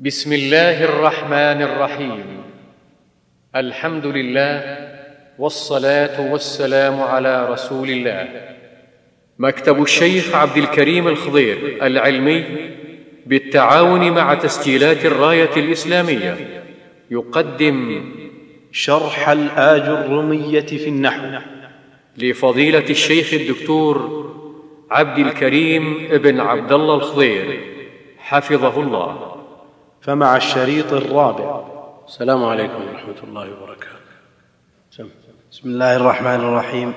بسم الله الرحمن الرحيم. الحمد لله والصلاة والسلام على رسول الله. مكتب الشيخ عبد الكريم الخضير العلمي بالتعاون مع تسجيلات الراية الإسلامية. يقدم شرح الآج الرمية في النحو لفضيلة الشيخ الدكتور عبد الكريم بن عبد الله الخضير. حفظه الله. فمع الشريط الرابع. السلام عليكم ورحمة الله وبركاته. سم. بسم الله الرحمن الرحيم.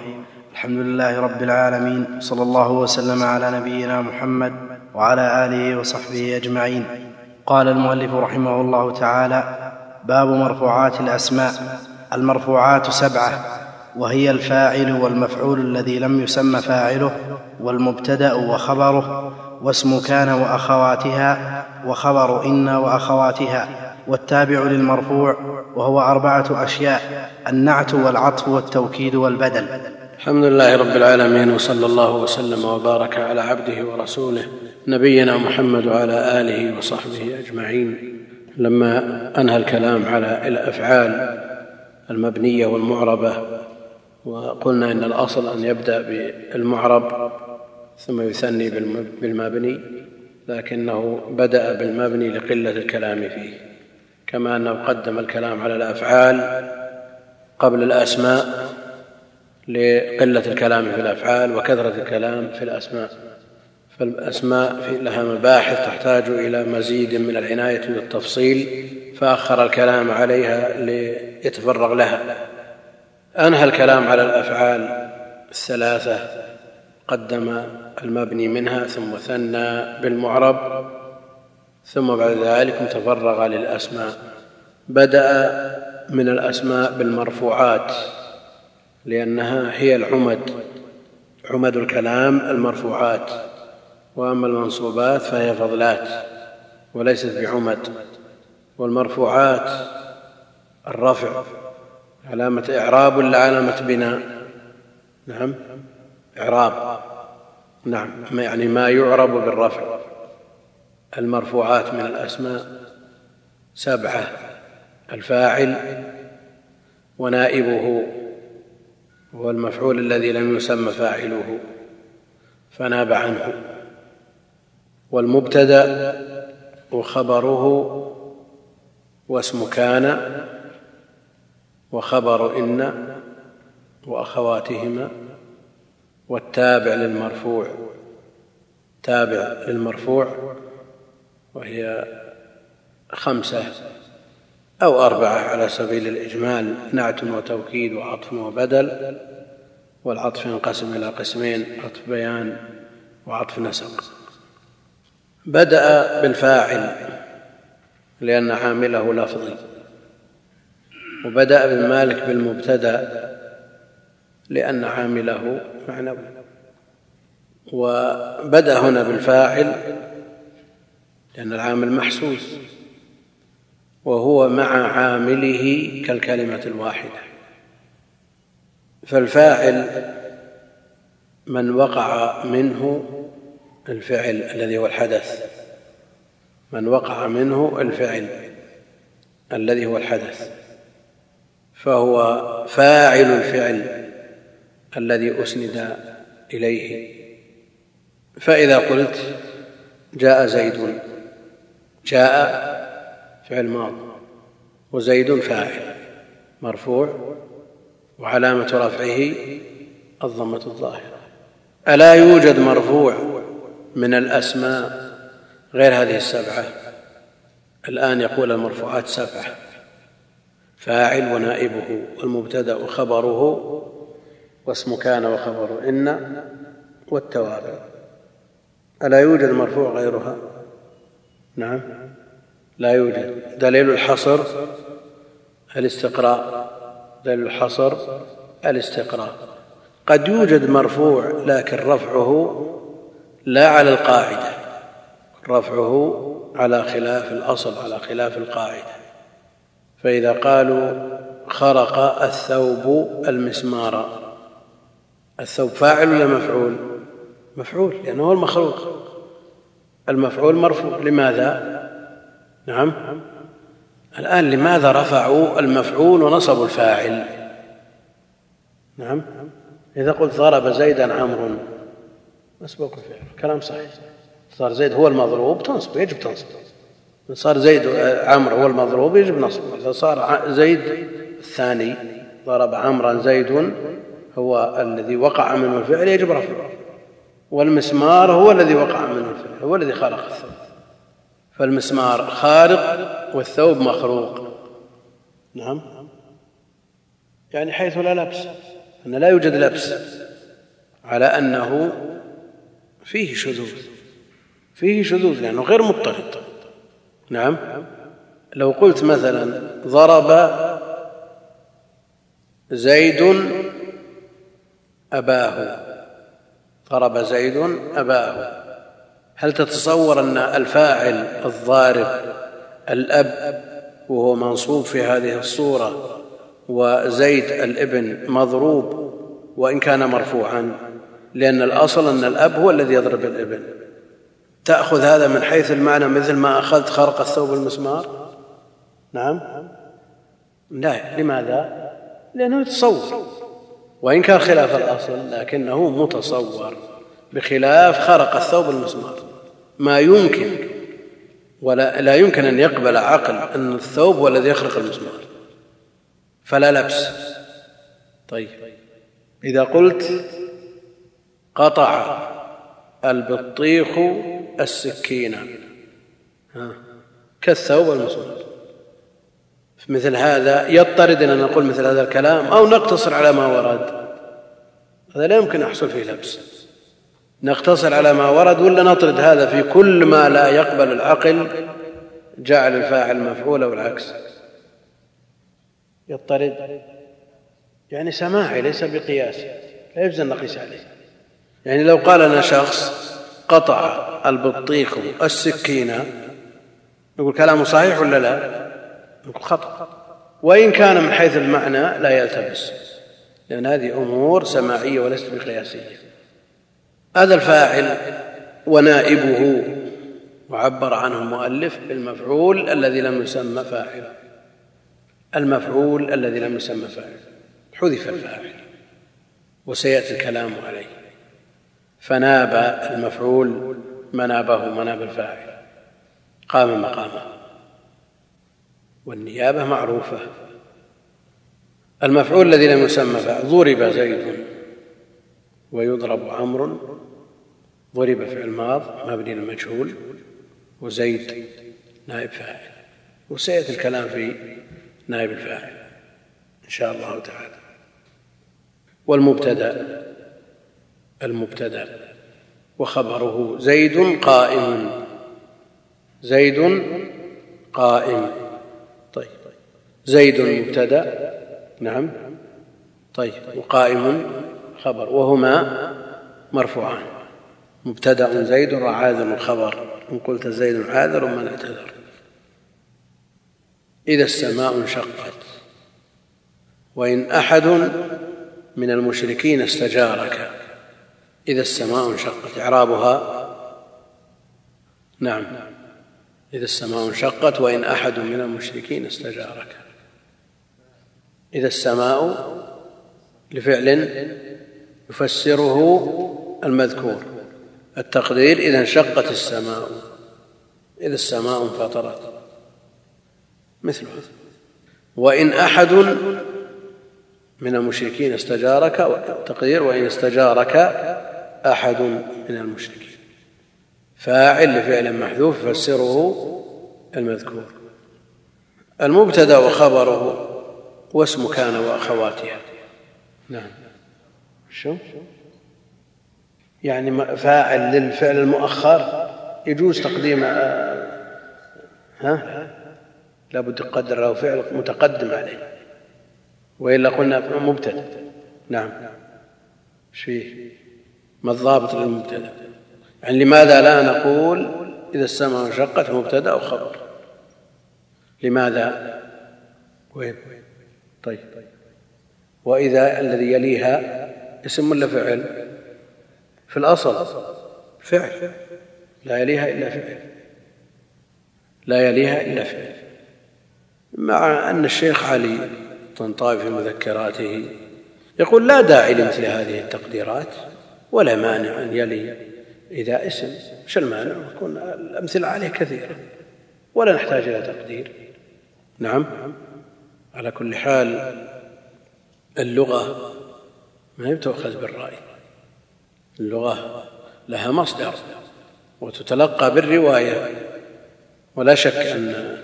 الحمد لله رب العالمين. صلى الله وسلم على نبينا محمد وعلى آله وصحبه أجمعين. قال المؤلف رحمه الله تعالى باب مرفوعات الأسماء. المرفوعات سبعة وهي الفاعل والمفعول الذي لم يسم فاعله والمبتدأ وخبره واسم كان وأخواتها وخبر إن وأخواتها والتابع للمرفوع وهو أربعة أشياء النعت والعطف والتوكيد والبدل. الحمد لله رب العالمين وصلى الله وسلم وبارك على عبده ورسوله نبينا محمد وعلى آله وصحبه أجمعين. لما أنهى الكلام على الأفعال المبنية والمعربة وقلنا إن الأصل أن يبدأ بالمعرب ثم يثني بالمبني لكنه بدأ بالمبني لقلة الكلام فيه كما أنه قدم الكلام على الأفعال قبل الأسماء لقلة الكلام في الأفعال وكثرة الكلام في الأسماء. فالأسماء لها مباحث تحتاج إلى مزيد من العناية والتفصيل فأخر الكلام عليها ليتفرغ لها. أنهى الكلام على الأفعال الثلاثة قدم المبني منها ثم ثنى بالمعرب ثم بعد ذلك تفرغ للأسماء. بدأ من الأسماء بالمرفوعات لأنها هي العمد عمد الكلام المرفوعات. وأما المنصوبات فهي فضلات وليست بعمد. والمرفوعات الرفع علامة إعراب ولا علامة بناء؟ نعم إعراب. نعم. يعني ما يعرب بالرفع. المرفوعات من الأسماء سبعة. الفاعل ونائبه هو المفعول الذي لم يسمى فاعله. فناب عنه. والمبتدأ وخبره واسم كان وخبر إن وأخواتهما والتابع للمرفوع. تابع للمرفوع وهي خمسة أو أربعة على سبيل الإجمال نعت وتوكيد وعطف وبدل والعطف ينقسم إلى قسمين عطف بيان وعطف نسق. بدأ بالفاعل لأن عامله لفظي وبدأ بالمالك بالمبتدأ لأن عامله معنوي. وبدأ هنا بالفاعل لأن العامل محسوس. وهو مع عامله كالكلمة الواحدة. فالفاعل من وقع منه الفعل الذي هو الحدث. من وقع منه الفعل الذي هو الحدث. فهو فاعل الفعل الذي أسند إليه. فإذا قلت جاء زيد جاء فعل ماض وزيد فاعل مرفوع وعلامة رفعه الضمة الظاهرة. ألا يوجد مرفوع من الأسماء غير هذه السبعة؟ الآن يقول المرفوعات سبعة. فاعل ونائبه والمبتدأ وخبره واسم كان وخبر إن والتوابع. ألا يوجد مرفوع غيرها؟ نعم. لا يوجد. دليل الحصر الاستقراء. دليل الحصر الاستقراء. قد يوجد مرفوع لكن رفعه لا على القاعدة. رفعه على خلاف الأصل على خلاف القاعدة. فإذا قالوا خرق الثوب المسمار الثوب فاعل ولا مفعول؟ مفعول لأنه هو المخلوق. المفعول مرفوع لماذا؟ نعم. الآن لماذا رفعوا المفعول ونصبوا الفاعل؟ نعم. إذا قلت ضرب زيدا عمرو مسبوق الفعل كلام صحيح. صار زيد هو المضروب تنصب يجب تنصب. صار زيد عمرو هو المضروب يجب نصب. صار زيد الثاني ضرب عمرا زيد هو الذي وقع منه الفعل يجب رفعه. والمسمار هو الذي وقع منه الفعل هو الذي خلق الثوب فالمسمار خارق والثوب مخروق. نعم. يعني حيث لا لبس أن لا يوجد لبس على أنه فيه شذوذ فيه شذوذ لأنه غير مضطرد. نعم. لو قلت مثلا ضرب زيد أباه. ضرب زيد أباه. هل تتصور أن الفاعل الضارب الأب وهو منصوب في هذه الصورة وزيد الابن مضروب وإن كان مرفوعا؟ لأن الأصل أن الأب هو الذي يضرب الابن. تأخذ هذا من حيث المعنى مثل ما أخذت خرق الثوب المسمار؟ نعم. لا لماذا؟ لأنه يتصور. وإن كان خلاف الأصل لكنه متصور بخلاف خرق الثوب المسمار. ما يمكن ولا لا يمكن أن يقبل عقل أن الثوب هو الذي يخرق المسمار. فلا لبس. طيب. إذا قلت قطع البطيخ السكين كالثوب المسمار. في مثل هذا يضطرد أن نقول مثل هذا الكلام أو نقتصر على ما ورد. هذا لا يمكن يحصل فيه لبس. نقتصر على ما ورد ولا نطرد هذا في كل ما لا يقبل العقل جعل الفاعل مفعولا والعكس يضطرد. يعني سماعي ليس بقياسي لا يجوز أن نقيس عليه. يعني لو قال لنا شخص قطع البطيخ السكينة نقول كلامه صحيح ولا لا؟ نقول خطا وإن كان من حيث المعنى لا يلتبس لأن هذه أمور سماعية وليست بقياسيه هذا الفاعل ونائبه وعبر عنه المؤلف بالمفعول الذي لم يسمى فاعلا. المفعول الذي لم يسمى فاعل حذف الفاعل وسيأتي الكلام عليه. فناب المفعول منابه مناب الفاعل. قام مقامه. والنيابة معروفة. المفعول الذي لم يسمى ضرب زيد ويضرب عمرو ضرب فعل ماض مبني للمجهول وزيد نائب فاعل. وسيأتي الكلام في نائب الفاعل إن شاء الله تعالى. والمبتدأ المبتدأ. وخبره زيد قائم. زيد قائم. زيد مبتدأ. نعم. طيب. وقائم خبر. وهما مرفوعان. مبتدأ زيد وعاذر الخبر. إن قلت زيد عاذر من اعتذر إذا السماء انشقت. وإن أحد من المشركين استجارك. إذا السماء انشقت. إعرابها. نعم. إذا السماء انشقت وإن أحد من المشركين استجارك. إذا السماء لفعل يفسره المذكور. التقدير إذا انشقت السماء إذا السماء انفطرت. مثله وإن أحد من المشركين استجارك تقدير وإن استجارك أحد من المشركين. فاعل لفعل محذوف يفسره المذكور. المبتدأ وخبره واسم كان واخواتها نعم. شو؟ يعني فاعل للفعل المؤخر يجوز تقديم ها؟ لابد تقدر له فعل متقدم عليه. وإلا قلنا مبتدأ. نعم. إيش فيه ما الضابط للمبتدأ؟ يعني لماذا لا نقول إذا السماء انشقت مبتدأ أو خبر لماذا؟ وين؟ طيب. وإذا الذي يليها اسم ولا فعل؟ في الأصل فعل. لا يليها إلا فعل. لا يليها إلا فعل. مع أن الشيخ علي طنطاوي في مذكراته يقول لا داعي لمثل هذه التقديرات ولا مانع أن يلي إذا اسم إيش المانع يكون الأمثلة عليه كثيرة. ولا نحتاج إلى تقدير. نعم. على كل حال اللغة ما هي تؤخذ بالرأي. اللغة لها مصدر وتتلقى بالرواية. ولا شك أن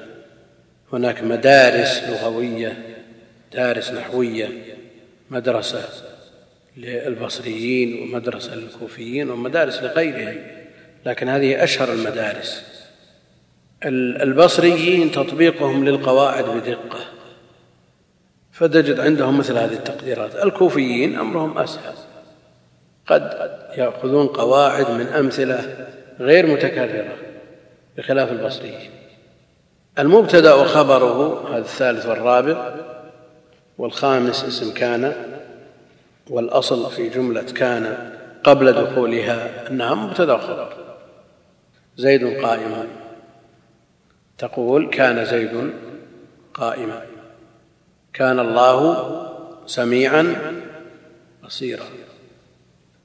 هناك مدارس لغوية دارس نحوية مدرسة للبصريين ومدرسة للكوفيين ومدارس لغيرهم. لكن هذه أشهر المدارس. البصريين تطبيقهم للقواعد بدقة. فتجد عندهم مثل هذه التقديرات. الكوفيين أمرهم أسهل. قد يأخذون قواعد من أمثلة غير متكررة بخلاف البصريين. المبتدأ وخبره هذا الثالث والرابع والخامس اسم كان والأصل في جملة كان قبل دخولها أنها مبتدأ وخبر زيد قائم تقول كان زيد قائما. كان الله سميعا بصيرا.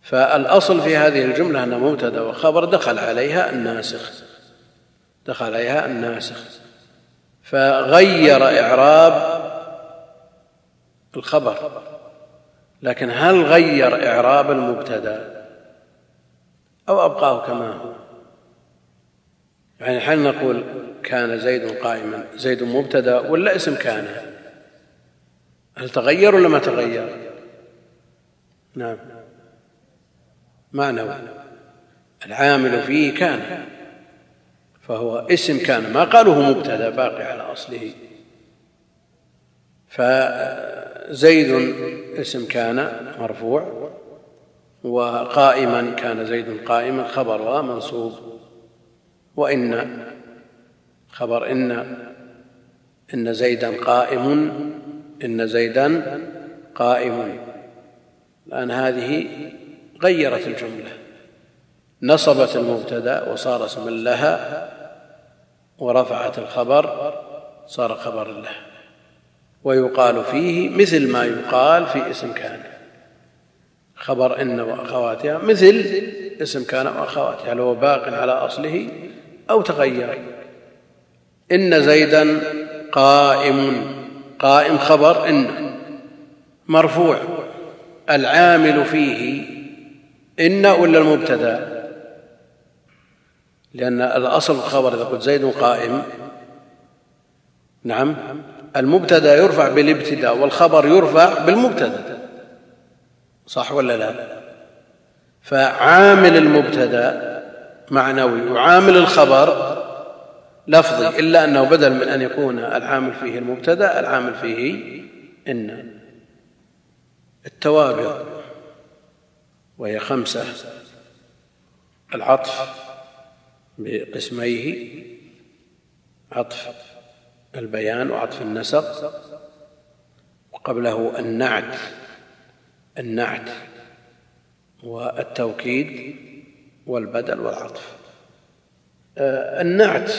فالأصل في هذه الجملة أنها مبتدأ وخبر دخل عليها الناسخ. دخل عليها الناسخ. فغير إعراب الخبر. لكن هل غير إعراب المبتدأ؟ أو أبقاه كما هو؟ يعني هل نقول كان زيد قائما زيد مبتدأ ولا اسم كان؟ هل تغير ولا ما تغير؟ نعم. معنوي العامل فيه كان فهو اسم كان ما قالوا مبتدأ باقي على أصله. فزيد اسم كان مرفوع وقائما كان زيد قائما خبر منصوب. وإن خبر إن إن زيدا قائم إن زيدا قائم. الان هذه غيرت الجملة. نصبت المبتدأ وصار اسما لها ورفعت الخبر صار خبرا له. ويقال فيه مثل ما يقال في اسم كان. خبر إن وأخواتها مثل اسم كان وأخواتها لو باق على أصله أو تغير. إن زيدا قائم. قائم خبر إن مرفوع العامل فيه إن ولا المبتدا؟ لأن الأصل الخبر إذا قلت زيد قائم نعم المبتدا يرفع بالابتداء والخبر يرفع بالمبتدا صح ولا لا؟ فعامل المبتدا معنوي وعامل الخبر لفظي إلا أنه بدل من أن يكون العامل فيه المبتدأ العامل فيه إن. التوابع وهي خمسة. العطف بقسميه عطف البيان وعطف النسق. وقبله النعت النعت والتوكيد والبدل والعطف. آه، النعت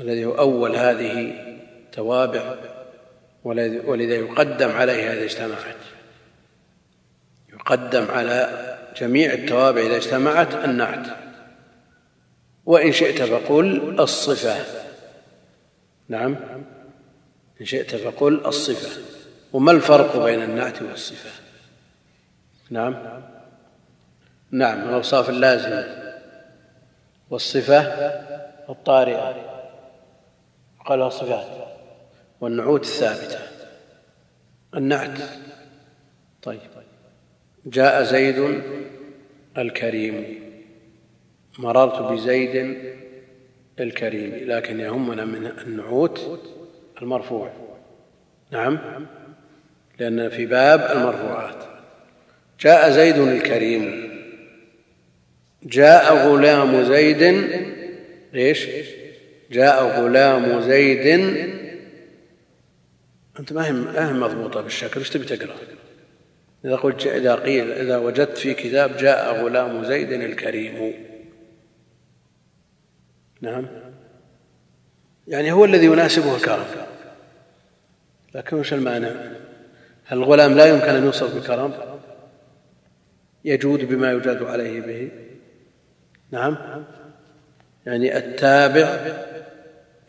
الذي هو أول هذه توابع ولذا يقدم عليها إذا اجتمعت يقدم على جميع التوابع إذا اجتمعت النعت. وإن شئت فقل الصفة. نعم. إن شئت فقل الصفة. وما الفرق بين النعت والصفة؟ نعم. نعم. الأوصاف اللازمة. والصفة الطارئة. قال الصفات والنعوت الثابتة. النعت. طيب. جاء زيد الكريم. مررت بزيد الكريم لكن يهمنا من النعوت المرفوع. نعم. لأن في باب المرفوعات. جاء زيد الكريم. جاء غلام زيد. إيش جاء غلام زيد. أنت ما هي مضبوطة بالشكل إيش تبي تقرأ؟ إذا قلت إذا قيل إذا وجدت في كتاب جاء غلام زيد الكريم. نعم. يعني هو الذي يناسبه الكرم. لكن وش المانع هل الغلام لا يمكن أن يوصف بكرم يجود بما يجاد عليه به. نعم. يعني التابع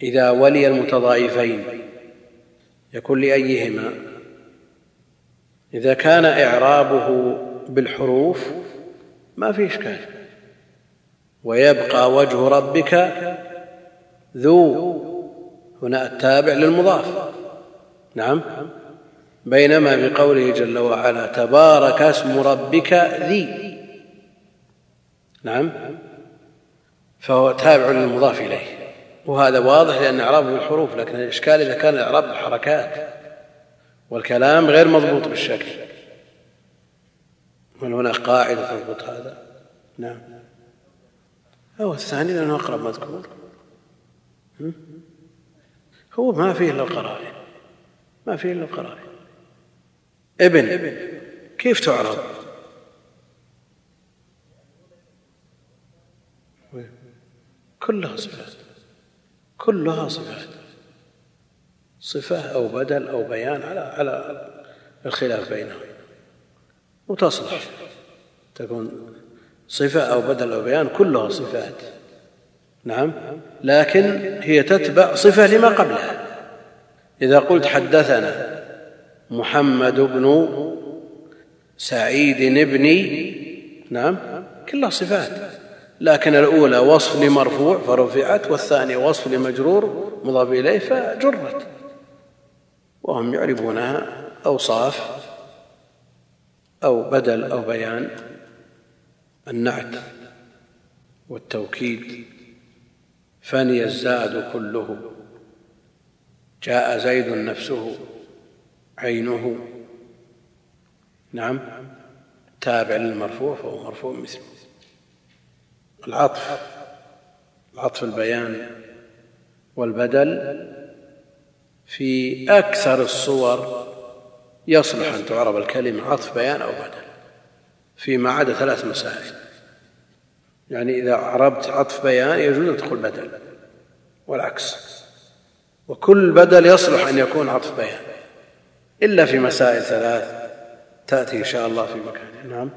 إذا ولي المتضايفين يكون لأيهما؟ إذا كان إعرابه بالحروف ما في إشكال. ويبقى وجه ربك ذو هنا التابع للمضاف. نعم. بينما بقوله جل وعلا تبارك اسم ربك ذي. نعم. فهو تابع للمضاف إليه. وهذا واضح لأن اعرابه بالحروف لكن الإشكال إذا كان الإعراب بالحركات والكلام غير مضبوط بالشكل. هل هناك قاعدة تضبط هذا؟ نعم. هو الثاني لأنه أقرب مذكور. هو ما فيه إلا القرائن. ما فيه إلا القرائن. ابن كيف تعرض؟ كلها صفات كلها صفات. صفة أو بدل أو بيان على على الخلاف بينهم. وتصلح تكون صفة أو بدل أو بيان كلها صفات. نعم. لكن هي تتبع صفة لما قبلها. إذا قلت حدثنا محمد بن سعيد بن نعم كلها صفات. لكن الأولى وصف لمرفوع فرفعت والثانية وصف لمجرور مضاف إليه فجرت. وهم يعربونها أوصاف أو بدل أو بيان النعت والتوكيد. فني الزاد كله. جاء زيد نفسه عينه. نعم. تابع للمرفوع فهو مرفوع مثله. العطف العطف البيان والبدل في أكثر الصور يصلح أن تعرب الكلمة عطف بيان أو بدل فيما عدا ثلاث مسائل. يعني إذا عربت عطف بيان يجوز أن تقول بدل والعكس. وكل بدل يصلح أن يكون عطف بيان. إلا في مسائل ثلاث تأتي إن شاء الله في مكانها نعم.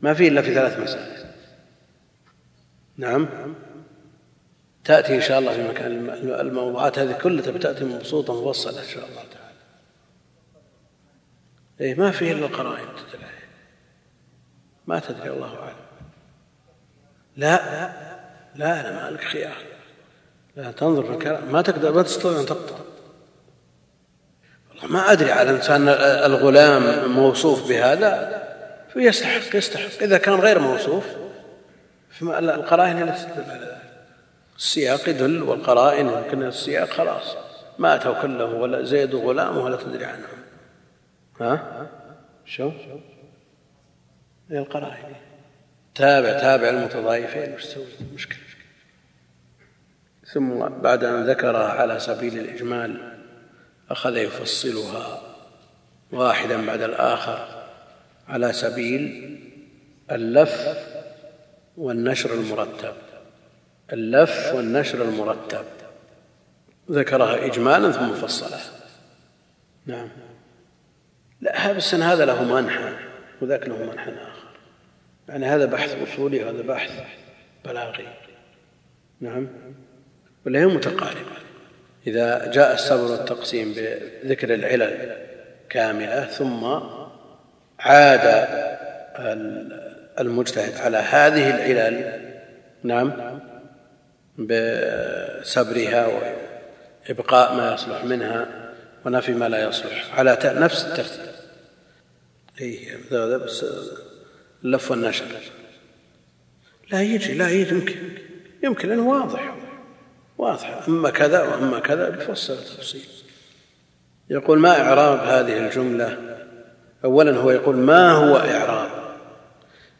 ما في إلا في ثلاث مسائل. نعم. تأتي إن شاء الله في مكان الموضوعات هذه كلها بتأتي مبسوطة مفصلة إن شاء الله تعالى. إيه ما فيه إلا القرائن ما تدري الله أعلم. لا لا أنا ما لك خيار. لا تنظر في الكلام. ما تقدر ما تستطيع أن تقطع. والله ما أدري على إنسان الغلام موصوف بهذا. فيستحق يستحق. إذا كان غير موصوف القرائن التي تدل على ذلك السياق يدل والقرائن يمكن السياق خلاص. ماتوا كلهم ولا زيد غلام ولا تدري عنهم ها؟ شو؟ هي القرائن. تابع تابع المتضايفين. وش تسوي؟ مشكلة ثم بعد أن ذكرها على سبيل الإجمال أخذ يفصلها واحدا بعد الآخر على سبيل اللف والنشر المرتب. اللف والنشر المرتب. ذكرها إجمالا ثم فصلها. نعم. لا بس إن هذا له منحى وذاك له منحى آخر. يعني هذا بحث أصولي وهذا بحث بلاغي. نعم. ولا هي متقاربة. إذا جاء السبر والتقسيم بذكر العلل كاملة ثم عاد المجتهد على هذه العلل نعم بسبرها وإبقاء ما يصلح منها ونفي ما لا يصلح على نفس الترتيب. اي هذا بس اللف والنشر. لا يجي لا يجي يمكن يمكن انه واضح واضح. أما كذا وأما كذا بفصل التفصيل. يقول ما إعراب هذه الجملة؟ اولا هو يقول ما هو إعراب؟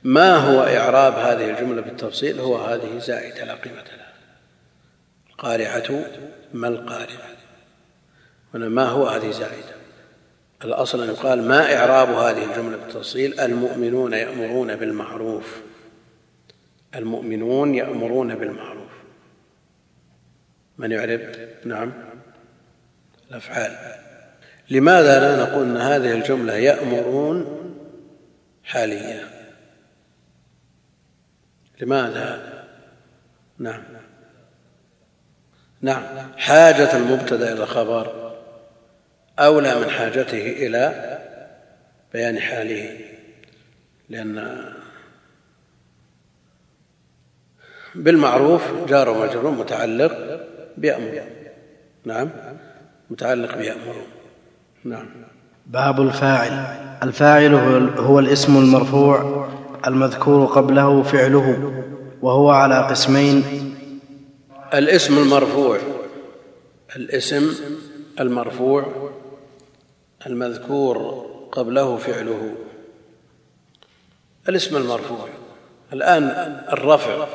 ما هو إعراب هذه الجملة بالتفصيل؟ هو هذه زائدة لا قيمة لها. القارعة ما القارعة؟ هنا ما هو هذه زائدة؟ الأصل أن يقال ما إعراب هذه الجملة بالتفصيل؟ المؤمنون يأمرون بالمعروف. المؤمنون يأمرون بالمعروف. من يعرف نعم. الأفعال. لماذا لا نقول أن هذه الجملة يأمرون حالية لماذا نعم. نعم. حاجة المبتدأ إلى الخبر أولى من حاجته إلى بيان حاله لأن بالمعروف جار ومجرور متعلق بيأمر. نعم. متعلق بيأمر. نعم. باب الفاعل. الفاعل هو الاسم المرفوع. المذكور قبله فعله وهو على قسمين. الاسم المرفوع الاسم المرفوع المذكور قبله فعله. الاسم المرفوع الآن الرفع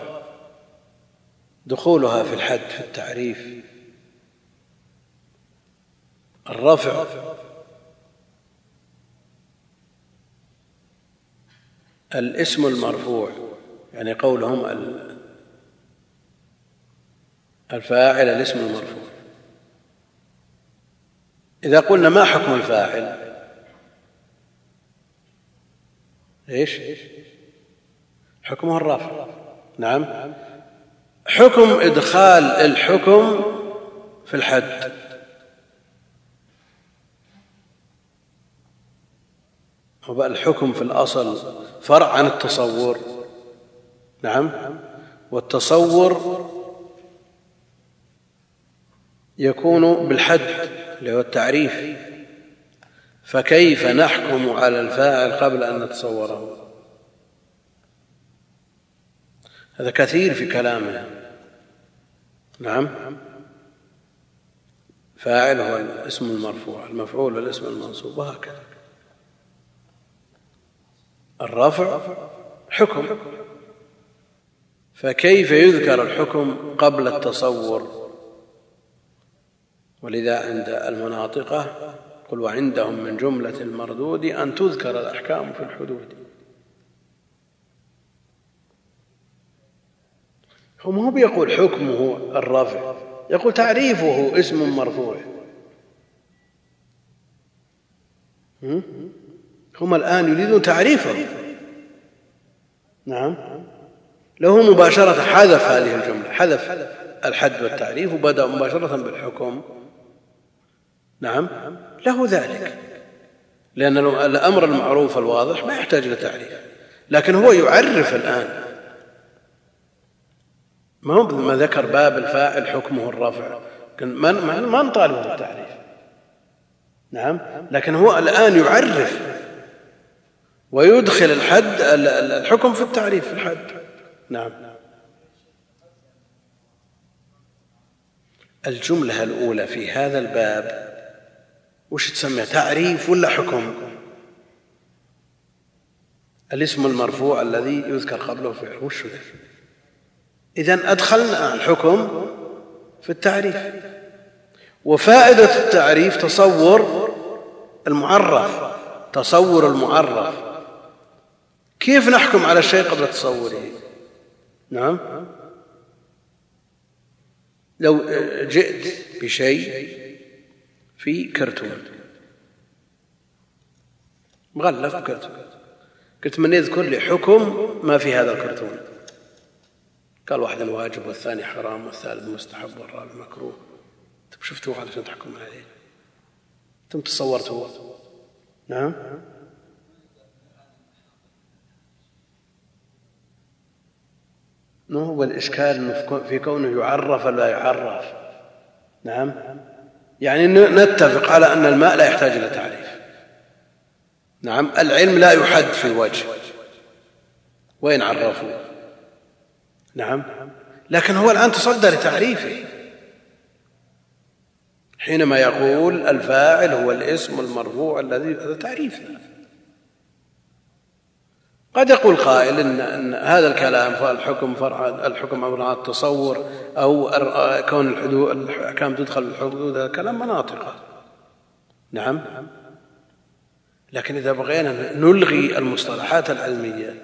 دخولها في الحد في التعريف. الرفع الاسم المرفوع يعني قولهم الفاعل الاسم المرفوع. إذا قلنا ما حكم الفاعل؟ إيش؟ حكمه الرفع. نعم. حكم إدخال الحكم في الحد. الحكم في الأصل فرع عن التصور. نعم. والتصور يكون بالحد اللي هو التعريف. فكيف نحكم على الفاعل قبل أن نتصوره؟ هذا كثير في كلامه نعم. فاعل هو الاسم المرفوع المفعول والاسم المنصوب وهكذا. الرفع حكم. فكيف يذكر الحكم قبل التصور؟ ولذا عند المناطقة قل وعندهم من جملة المردود أن تذكر الأحكام في الحدود. هو ما هو بيقول حكمه الرفع؟ يقول تعريفه اسم مرفوع. هم الآن يريدون تعريفه نعم. له مباشرة حذف هذه الجملة حذف الحد والتعريف وبدأ مباشرة بالحكم. نعم. له ذلك. لأن الأمر المعروف الواضح ما يحتاج إلى تعريف. لكن هو يعرف الآن. ما هو ما ذكر باب الفاعل حكمه الرفع. ما ما نطالبه بالتعريف نعم. لكن هو الآن يعرف ويدخل الحد الحكم في التعريف في الحد. نعم. الجملة الأولى في هذا الباب وش تسمى تعريف ولا حكم؟ الاسم المرفوع الذي يذكر قبله فعل وش ذا إذا أدخلنا الحكم في التعريف. وفائدة التعريف تصور المعرف تصور المعرف. كيف نحكم على الشيء قبل تصوره؟ نعم. لو جئت بشيء في كرتون. مغلف كرتون. قلت من يذكر لي حكم ما في هذا الكرتون. قال واحد واجب والثاني حرام والثالث مستحب والرابع مكروه. طيب شفتوه علشان تحكم عليه. ثم تصورته. نعم. ما هو الإشكال في كونه يعرف ولا يعرف؟ نعم. يعني نتفق على أن الماء لا يحتاج إلى تعريف. نعم. العلم لا يحد في الوجه. وين عرفوا نعم. لكن هو الآن تصدى لتعريفه. حينما يقول الفاعل هو الاسم المرفوع الذي هذا تعريفه. قد يقول قائل إن, إن هذا الكلام فالحكم فرع الحكم عبر التصور أو كون الحدود الأحكام تدخل الحدود. هذا كلام مناطقة نعم. لكن إذا بغينا نلغي المصطلحات العلمية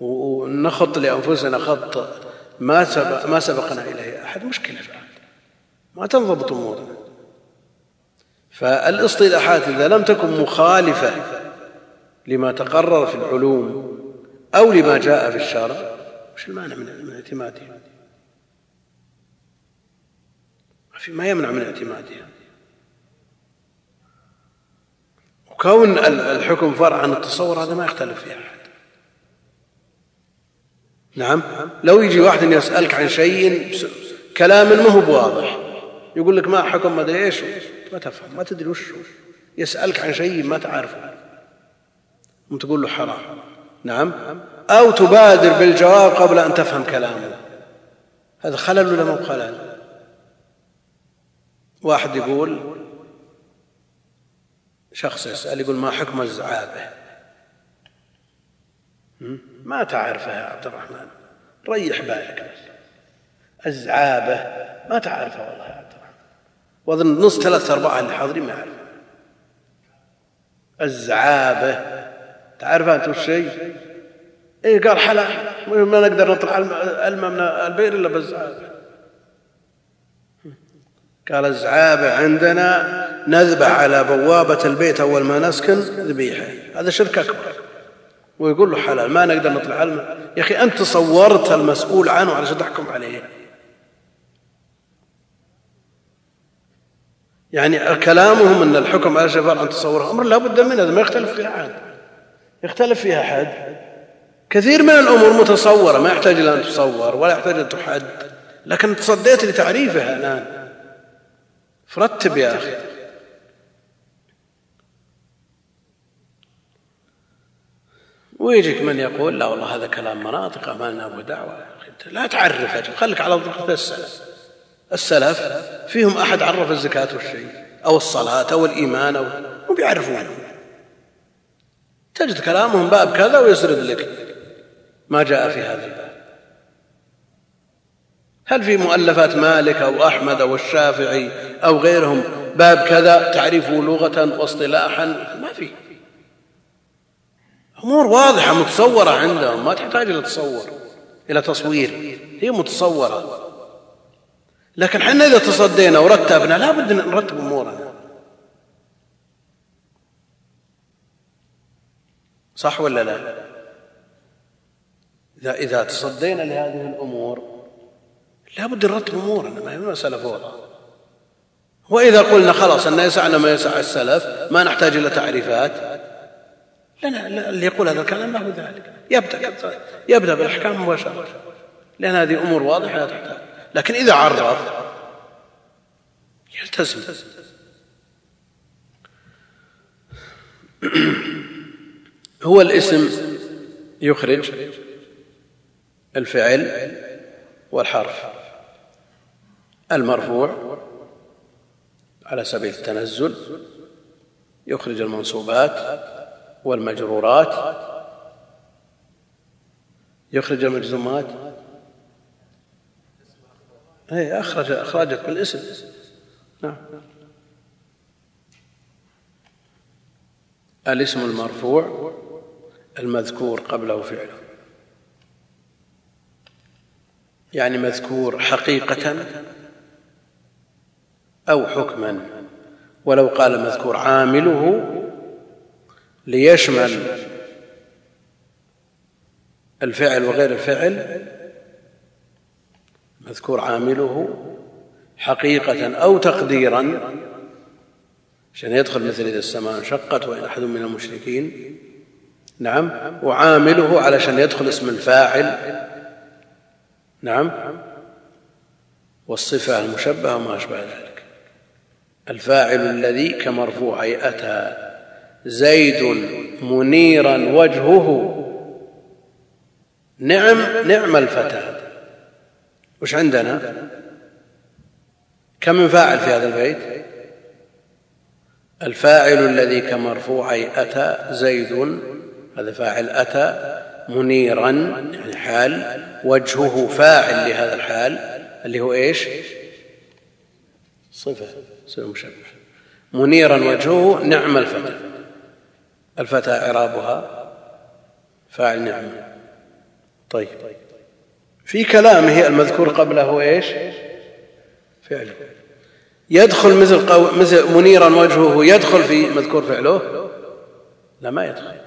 ونخط لأنفسنا خط ما سبق ما سبقنا إليه أحد مشكلة بعد. ما تنضبط أمورنا. فالاصطلاحات إذا لم تكن مخالفة لما تقرر في العلوم أو لما جاء في الشرع وش المانع من اعتمادها ما يمنع من اعتمادها وكون الحكم فرع عن التصور هذا ما يختلف فيه أحد. نعم؟ لو يجي واحد يسألك عن شيء كلام ما هو بواضح. يقول لك ما حكم ما أدري إيش ما تفهم ما تدري وش. يسألك عن شيء ما تعرفه. وتقول له حرام. نعم. أو تبادر بالجواب قبل أن تفهم كلامه. هذا خلل ولا مو خلل؟ واحد يقول شخص يسأل يقول ما حكم الزعابة؟ ما تعرفها يا عبد الرحمن. ريح بالك. الزعابة ما تعرفها والله يا عبد الرحمن. وأظن نص ثلاث ارباع اللي حاضرين ما يعرفها الزعابة تعرفها أنت وش شيء؟ إيه قال حلا ما نقدر نطلع الماء من البئر إلا بالزعابة. قال الزعابة عندنا نذبح على بوابة البيت أول ما نسكن ذبيحة. هذا شرك أكبر. ويقول له حلال ما نقدر نطلع علم. يا أخي أنت صورت المسؤول عنه علشان تحكم عليه. يعني كلامهم أن الحكم على شفاء عن تصوره أمر لا بد منه ما يختلف فيها أحد يختلف فيها أحد. كثير من الأمور متصورة ما يحتاج إلى أن تصور ولا يحتاج أن تحد. لكن تصديت لتعريفها الآن. فرتب يا أخي. ويجيك من يقول لا والله هذا كلام مناطق ما لنا دعوة. لا تعرف خليك على ضغط السلف. السلف فيهم أحد عرف الزكاة والشيء أو الصلاة أو الإيمان أو مو بيعرفون. تجد كلامهم باب كذا ويسرد لك. ما جاء في هذا الباب. هل في مؤلفات مالك أو أحمد أو الشافعي أو غيرهم باب كذا تعريفه لغة واصطلاحا؟ ما في. أمور واضحة متصورة عندهم ما تحتاج إلى تصور إلى تصوير. هي متصورة. لكن حنا إذا تصدينا ورتبنا لا بد نرتب أمورنا. صح ولا لا؟ اذا إذا تصدينا لهذه الأمور لا بد نرتب امورنا ما هي مسألة فوضى وإذا قلنا خلاص أن يسعنا ما يسع السلف ما نحتاج إلى تعريفات لا اللي يقول هذا الكلام له ذلك. يبدا يبدأ بالأحكام مباشرة. لأن هذه أمور واضحة لا تحتاج. لكن إذا عرف يلتزم. هو الاسم يخرج الفعل والحرف. المرفوع على سبيل التنزل يخرج المنصوبات والمجرورات يخرج المجزومات. اي اخرج أخرجت بالاسم. نعم. الاسم المرفوع المذكور قبله فعله. يعني مذكور حقيقة أو حكما. ولو قال مذكور عامله ليشمل الفعل وغير الفعل مذكور عامله حقيقة أو تقديرا عشان يدخل مثل إذا السماء انشقت وإن أحد من المشركين نعم. وعامله علشان يدخل اسم الفاعل. نعم. والصفة المشبهة وما أشبه ذلك. الفاعل الذي كمرفوع أي أتى زيد منيرا وجهه. نعم نعم الفتى. وش عندنا؟ كم من فاعل في هذا البيت؟ الفاعل الذي كمرفوع أي أتى زيد هذا فاعل أتى منيرا يعني حال وجهه فاعل لهذا الحال اللي هو إيش؟ صفة صفة مشبه منيرا وجهه نعم الفتى. الفتى إعرابها فاعل نعمه طيب. في كلامه المذكور قبله إيش؟ فعله. يدخل مثل. مثل منيرا وجهه يدخل في مذكور فعله؟ لا ما يدخل.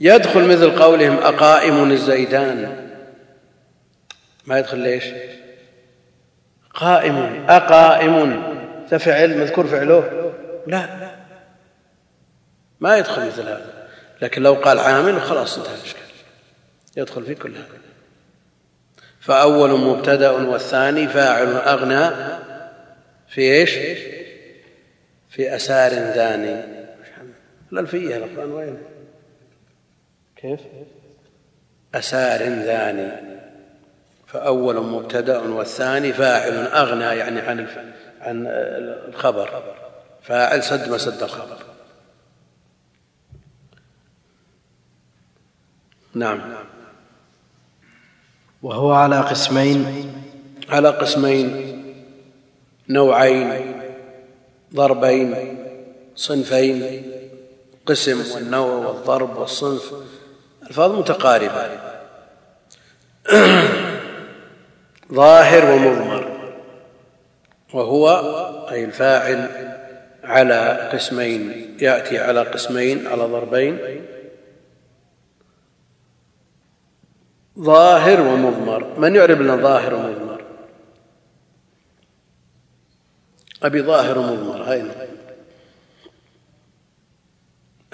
يدخل مثل قولهم أقائم الزيدان. ما يدخل ليش؟ قائم أقائم. تفعل مذكور فعله. لا. ما يدخل مثل هذا. لكن لو قال عامل خلاص انتهى الاشكال يدخل في كل هذا. فأول مبتدأ والثاني فاعل أغنى في إيش؟ في أسار ثاني الألفية القرآن وين؟ كيف؟ أسار ثاني فأول مبتدأ والثاني فاعل أغنى يعني عن عن الخبر. فاعل سد ما سد الخبر. نعم. وهو على قسمين. على قسمين. نوعين ضربين صنفين. قسم والنوع والضرب والصنف. الفاظ متقاربة. ظاهر ومضمر. وهو أي الفاعل على قسمين يأتي على قسمين على ضربين. ظاهر ومضمر. من يعرب لنا ظاهر ومضمر؟ أبي ظاهر ومضمر اين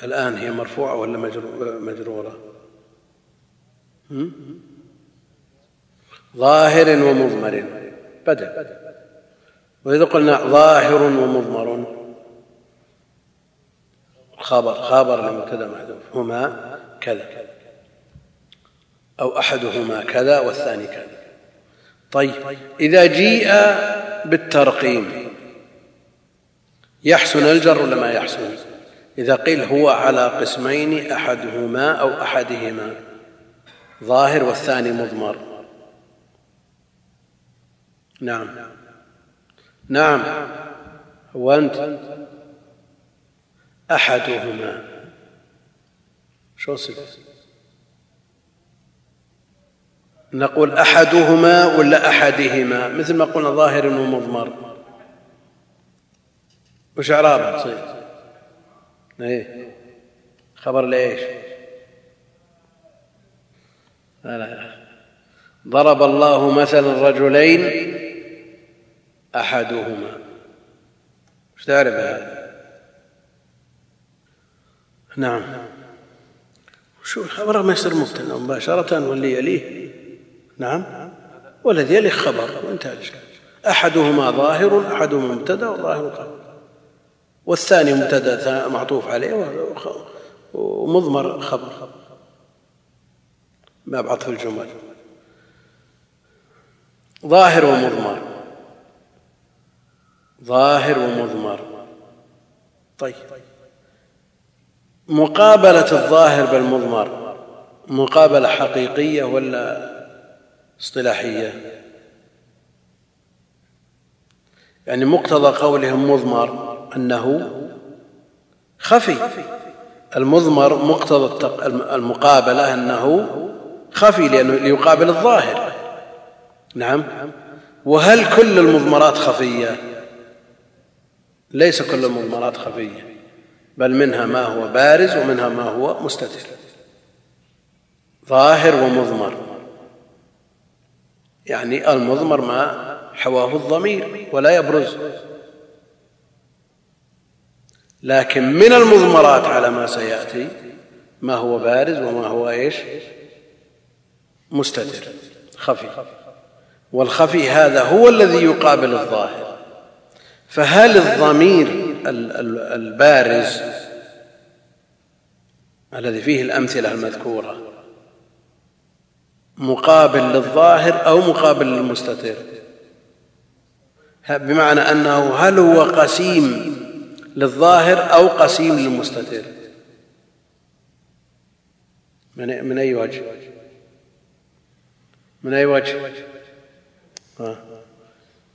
الآن هي مرفوعة ولا مجرورة؟ ظاهر ومضمر. بدل وإذا قلنا ظاهر ومضمر خبر خبر لمبتدا محذوف هما كذا. أو أحدهما كذا والثاني كذا. طيب إذا جيء بالترقيم يحسن الجر ولا ما يحسن؟ إذا قيل هو على قسمين أحدهما أو أحدهما. ظاهر والثاني مضمر. نعم. نعم. هو أنت. أحدهما. شو صفة؟ نقول أحدهما ولا أحدهما؟ مثل ما قلنا ظاهر ومضمر وش اعرابها تصير إيه. خبر لإيش؟ لا ضرب الله مثلا رجلين أحدهما. إيش تعرف هذا؟ نعم. شو الخبر ما يصير مبتدا مباشرة واللي يليه. نعم. والذي يلي خبر. وانتهى الإشكال. أحدهما ظاهر أحدهما مبتدأ وظاهر خبر والثاني مبتدأ معطوف عليه ومضمر خبر. باب عطف الجمل. ظاهر ومضمر. ظاهر ومضمر. طيب. مقابلة الظاهر بالمضمر مقابلة حقيقية ولا اصطلاحية؟ يعني مقتضى قولهم مضمر أنه خفي. المضمر مقتضى المقابلة أنه خفي لأنه ليقابل الظاهر. نعم. وهل كل المضمرات خفية؟ ليس كل المضمرات خفية بل منها ما هو بارز ومنها ما هو مستتر. ظاهر ومضمر. يعني المضمر ما حواه الضمير ولا يبرز. لكن من المضمرات على ما سيأتي ما هو بارز وما هو إيش؟ مستتر خفي. والخفي هذا هو الذي يقابل الظاهر. فهل الضمير البارز الذي فيه الأمثلة المذكورة مقابل للظاهر أو مقابل للمستتر؟ بمعنى أنه هل هو قسيم للظاهر أو قسيم للمستتر؟ من, من أي وجه؟ من أي وجه؟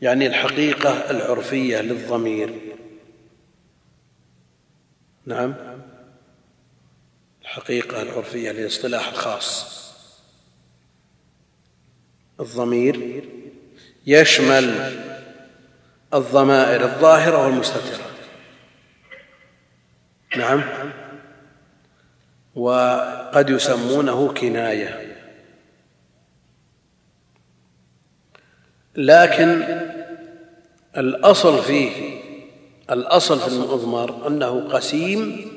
يعني الحقيقة العرفية للضمير. نعم. الحقيقة العرفية للاصطلاح الخاص. الضمير يشمل الضمائر الظاهرة والمستترة. نعم. وقد يسمونه كناية. لكن الأصل فيه الأصل في المضمر أنه قسيم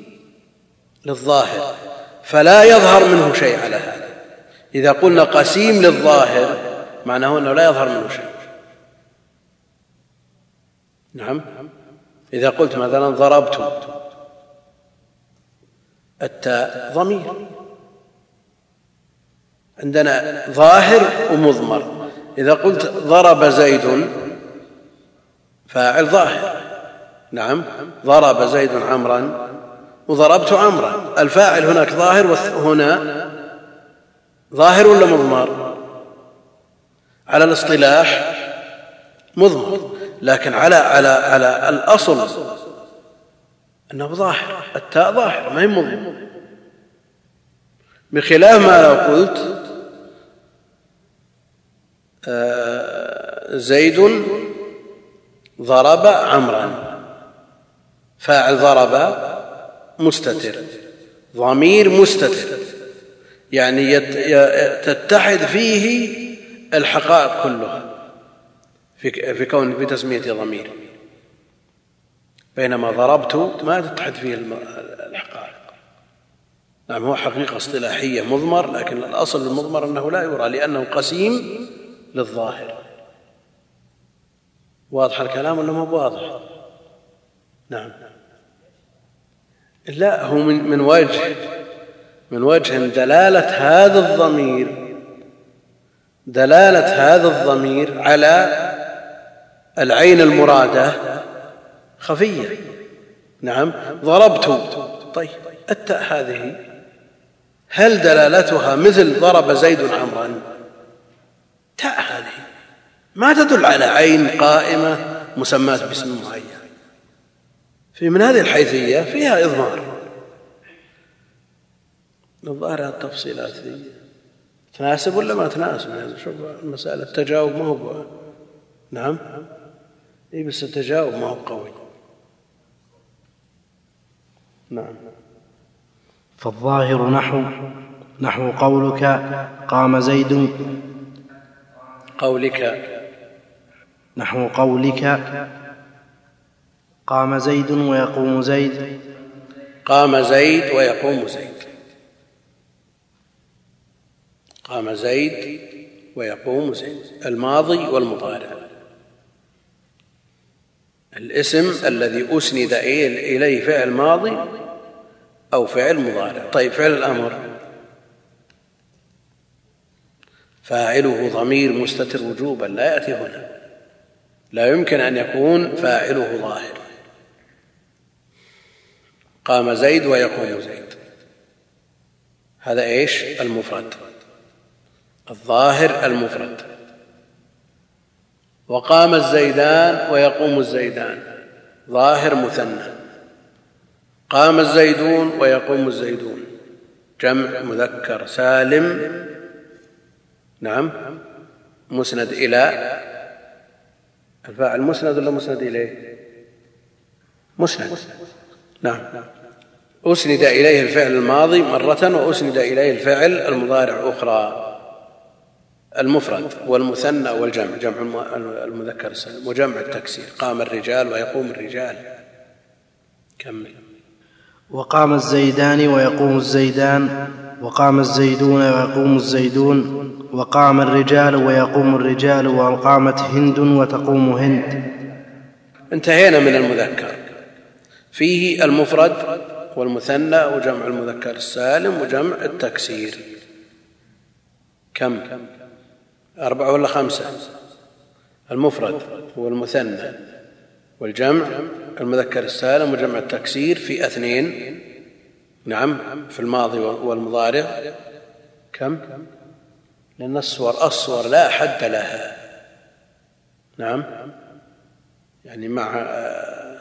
للظاهر فلا يظهر منه شيء على هذا. إذا قلنا قسيم للظاهر معناه أنه لا يظهر منه شيء. نعم؟ إذا قلت مثلا ضربت التاء ضمير. عندنا ظاهر ومضمر. إذا قلت ضرب زيد فاعل ظاهر. نعم ضرب زيد عمرا وضربت عمرا. الفاعل هناك ظاهر وهنا ظاهر ولا مضمر على الاصطلاح مضمر لكن على على على الأصل أنه ظاهر التاء ظاهر ما هي مضمر بخلاف ما لو قلت زيد ضرب عمرا فاعل ضرب مستتر. ضمير مستتر. يعني تتحد فيه الحقائق كلها. في في كون في تسمية ضمير. بينما ضربت ما تتحد فيه الحقائق. نعم هو حقيقة اصطلاحية مضمر لكن الأصل المضمر أنه لا يرى لأنه قسيم للظاهر. واضح الكلام ولا مو واضح نعم. لا هو من من وجه من وجه دلالة هذا الضمير دلالة هذا الضمير على العين المرادة خفية. نعم. ضربت. طيب التاء هذه. هل دلالتها مثل ضرب زيد عمرا؟ ما تدل على عين قائمة مسماة باسم معين. في من هذه الحيثية فيها إضمار. الظاهر التفصيلات ذي تناسب ولا ما تناسب؟ يعني شوف المساله التجاوب ما هو نعم. اي بس التجاوب ما هو قوي. نعم. فالظاهر نحو نحو قولك قام زيد. قولك نحو قولك. قام زيد ويقوم زيد. قام زيد ويقوم زيد. قام زيد ويقوم زيد. الماضي والمضارع. الاسم الذي أسند اليه فعل ماضي أو فعل مضارع. طيب فعل الأمر. فاعله ضمير مستتر وجوبا. لا يأتي هنا. لا يمكن أن يكون فاعله ظاهر. قام زيد ويقوم زيد. هذا إيش؟ المفرد. الظاهر المفرد. وقام الزيدان ويقوم الزيدان. ظاهر مثنى. قام الزيدون ويقوم الزيدون. جمع مذكر سالم. نعم. مسند إلى الفاعل مسند ولا مسند إليه؟ مسند. نعم. أسند إليه الفعل الماضي مرة وأسند إليه الفعل المضارع أخرى. المفرد والمثنى والجمع جمع المذكر السالم وجمع التكسير. قام الرجال ويقوم الرجال. كمل. وقام الزيدان ويقوم الزيدان وقام الزيدون ويقوم الزيدون. وقام الرجال ويقوم الرجال وقامت هند وتقوم هند. انتهينا من المذكر. فيه المفرد والمثنى وجمع المذكر السالم وجمع التكسير. كم؟ أربعة ولا خمسة؟ المفرد والمثنى والجمع المذكر السالم وجمع التكسير في اثنين. نعم في الماضي والمضارع. كم؟ لأن الصور الصور لا حد لها. نعم. يعني مع آه،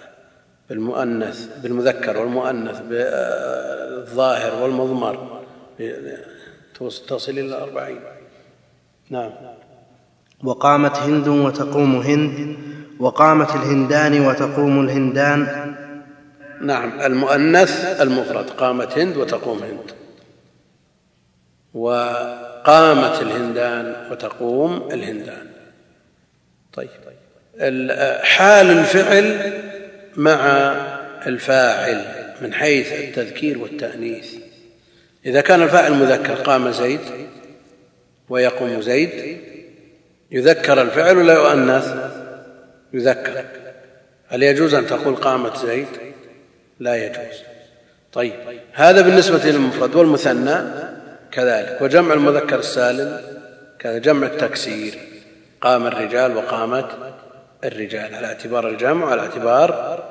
بالمؤنث بالمذكر والمؤنث بالظاهر والمضمر. تصل إلى أربعين. نعم. وقامت هند وتقوم هند وقامت الهندان وتقوم الهندان. نعم. المؤنث المفرد قامت هند وتقوم هند. وقامت الهندان وتقوم الهندان. طيب. حال الفعل مع الفاعل من حيث التذكير والتأنيث. إذا كان الفاعل مذكر قام زيد ويقوم زيد يذكر الفعل ولا يؤنث؟ يذكر. هل يجوز أن تقول قامت زيد؟ لا يجوز. طيب. هذا بالنسبة للمفرد والمثنى. كذلك. وجمع المذكر السالم كذا جمع التكسير. قام الرجال وقامت الرجال على اعتبار الجمع وعلى اعتبار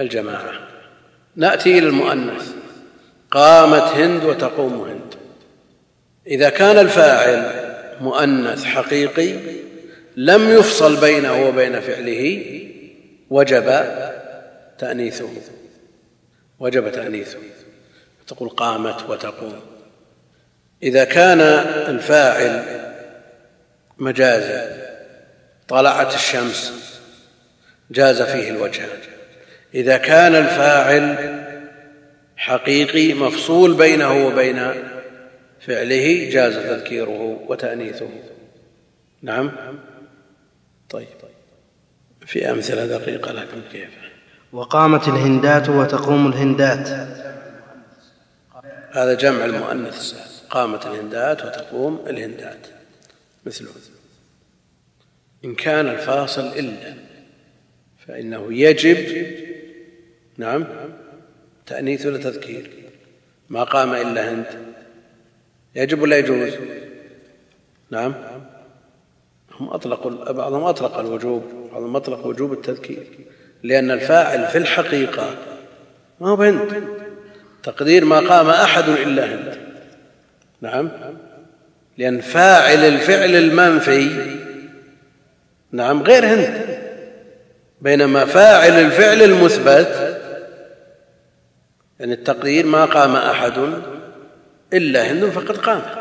الجماعة. نأتي إلى المؤنث. قامت هند وتقوم هند. إذا كان الفاعل مؤنث حقيقي لم يفصل بينه وبين فعله وجب تأنيثه. وجب تأنيثه. تقول قامت وتقوم. إذا كان الفاعل مجازا طلعت الشمس جاز فيه الوجهان إذا كان الفاعل حقيقي مفصول بينه وبين فعله جاز تذكيره وتأنيثه. نعم؟ طيب. في أمثلة دقيقة لكن كيف؟ وقامت الهندات وتقوم الهندات. هذا جمع المؤنث. السالم قامت الهندات وتقوم الهندات. مثله. إن كان الفاصل إلا فإنه يجب نعم تأنيث ولا تذكير؟ ما قام إلا هند. يجب ولا يجوز؟ نعم. هم أطلقوا بعضهم أطلق الوجوب بعضهم أطلق وجوب التذكير. لأن الفاعل في الحقيقة ما هو هند تقدير ما قام أحد إلا هند. نعم. لأن فاعل الفعل المنفي نعم غير هند. بينما فاعل الفعل المثبت يعني التقدير ما قام أحد إلا هند فقد قامت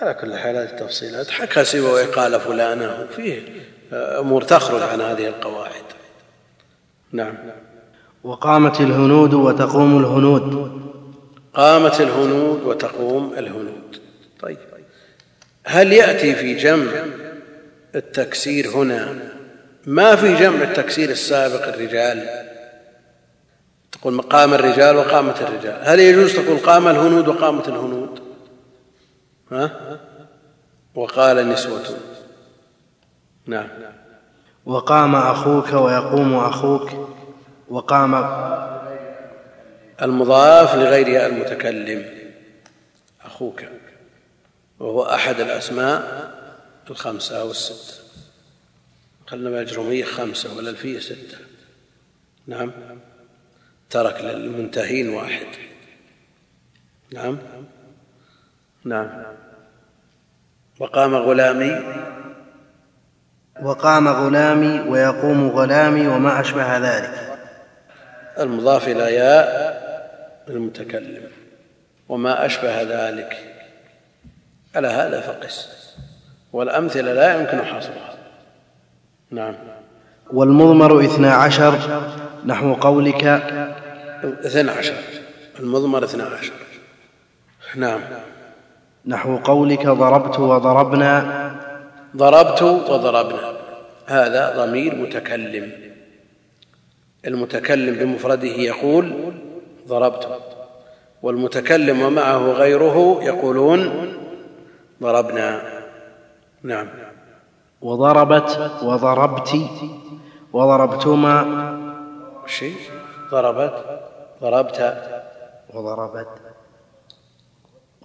على كل حال هذه التفصيلات حكى سوى قال فلانه فيه أمور تخرج عن هذه القواعد. نعم. وقامت الهنود وتقوم الهنود. قامت الهنود وتقوم الهنود. طيب. هل يأتي في جمع التكسير هنا؟ ما في جمع التكسير السابق الرجال؟ تقول قام الرجال وقامت الرجال. هل يجوز تقول قام الهنود وقامت الهنود؟ ها؟ وقال نسوة. نعم. وقام أخوك ويقوم أخوك وقام المضاف لغير المتكلم أخوك وهو أحد الأسماء الخمسة أو الستة قلنا بالأجرمية خمسة والألفية ستة. نعم. ترك للمنتهين واحد. نعم. نعم. وقام غلامي. وقام غلامي ويقوم غلامي وما أشبه ذلك. المضاف إلى ياء المتكلم. وما أشبه ذلك. على هذا فقس. والأمثلة لا يمكن حصرها. نعم. والمضمر اثنا عشر نحو قولك. اثنى عشر. المضمر اثنى عشر. نعم. نحو قولك ضربت وضربنا. ضربت وضربنا. هذا ضمير متكلم. المتكلم بمفرده يقول ضربت والمتكلم ومعه غيره يقولون ضربنا. نعم. وضربت وضربت وضربتما. شيء ضربت. ضربت. وضربت.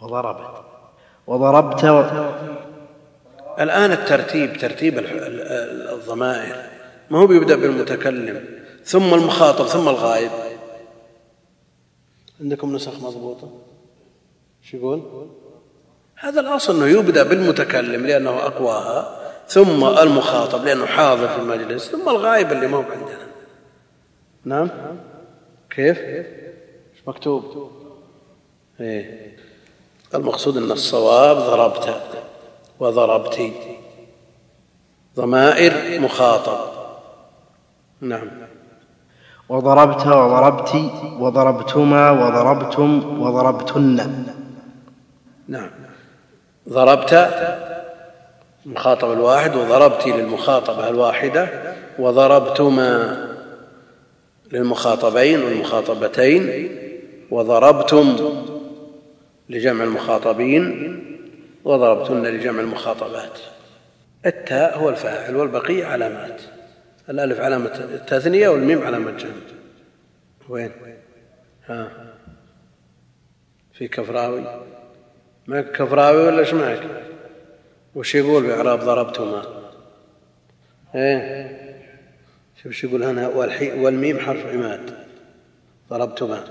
وضربت. وضربت الآن الترتيب ترتيب الضمائر. ما هو بيبدأ بالمتكلم ثم المخاطب ثم الغائب. عندكم نسخ مضبوطة؟ شو يقول؟ هذا الأصل أنه يبدأ بالمتكلم لأنه أقواها ثم المخاطب لأنه حاضر في المجلس ثم الغائب اللي ما هو عندنا. نعم. كيف؟ مكتوب؟ إيه. المقصود إن الصواب ضربت وضربتي ضمائر مخاطب. نعم. وضربت وضربت وضربتما وضربتم وضربتن. نعم. ضربت المخاطب الواحد وضربت للمخاطبة الواحدة وضربتما للمخاطبين والمخاطبتين وضربتم لجمع المخاطبين وضربتن لجمع المخاطبات. التاء هو الفاعل والبقية علامات. الألف علامة التثنية والميم علامة جمع وين؟ ها. في كفراوي. معك كفراوي ولا إيش معك؟ وش يقول بإعراب ضربتما؟ إيه. شوف يقول هنا؟ والميم حرف عماد. ضربتما.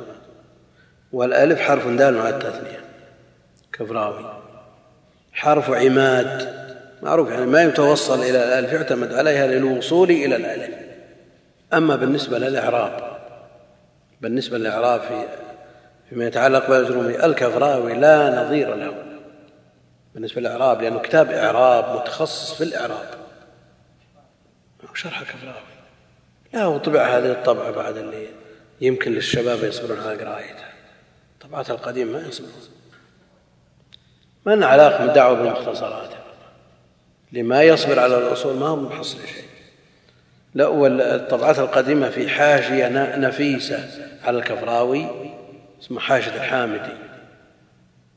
والألف حرف دال مع التثنية. كفراوي. حرف عماد. معروف يعني ما يتوصل إلى الالف يعتمد عليها للوصول إلى الالف أما بالنسبة للإعراب بالنسبة للإعراب في فيما يتعلق بالجرومي الكفراوي لا نظير له. بالنسبة للإعراب لأنه كتاب إعراب متخصص في الإعراب. شرح الكفراوي. لا وطبع هذه الطبعه بعد اللي يمكن للشباب يصبرون على قراءتها الطبعات القديمة ما يصبرون. ما لنا علاقة بالدعوه بالمختصرات. لما يصبر على الأصول ما هو محصل شيء. لا والطبعات القديمة في حاشيه نفيسة على الكفراوي اسمها حاشيه الحامدي.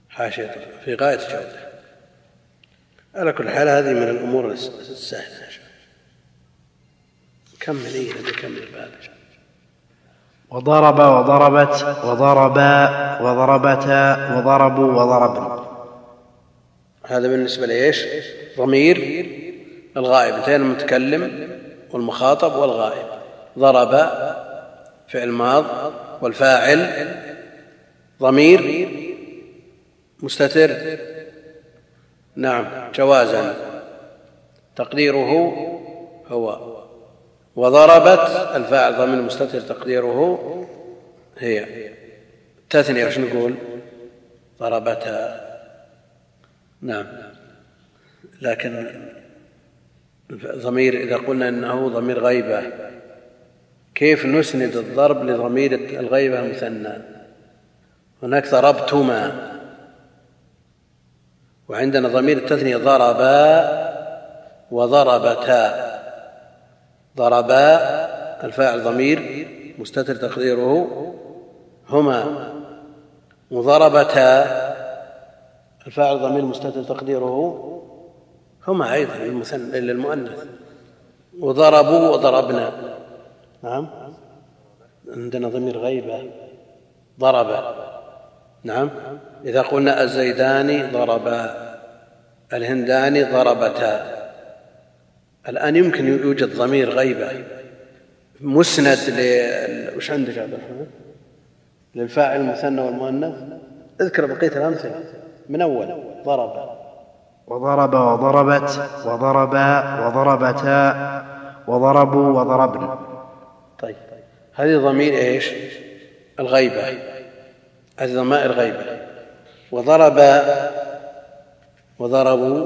حاشيه في غاية الجودة. على كل حال هذه من الأمور السهلة. كمل إيه كمل الباب وضرب وضربت وضربا وضربتا وضربوا وضربن هذا بالنسبة لإيش؟ ضمير الغائب. انتهينا المتكلم والمخاطب والغائب. ضرب فعل ماض والفاعل ضمير مستتر. نعم جوازا. تقديره هو. وضربت الفاعل ضمير مستتر تقديره هي. تثنية وش نقول؟ ضربتها. نعم. لكن ضمير إذا قلنا إنه ضمير غيبة كيف نسند الضرب لضمير الغيبة المثنى؟ هناك ضربتما. وعندنا ضمير التثنية ضربا وضربتا. ضربا الفاعل ضمير مستتر تقديره هما. وضربتا الفاعل ضمير مستتر تقديره هما أيضا للمؤنث. وضربوا وضربنا. نعم. عندنا ضمير غيبة. ضرب. نعم. إذا قلنا الزيدان ضربا الهندان ضربتا. الآن يمكن يوجد ضمير غيبة. مسند ل وش عندك عبد الرحمن؟ للفاعل المثنى والمؤنث؟ اذكر بقية الأمثلة. من أول؟ ضرب. وضرب وضربت وضربا وضربتا وضربوا وضربن. طيب. هذه ضمير إيش؟ الغيبة. هذه ضمائر غيبه وضرب وضربوا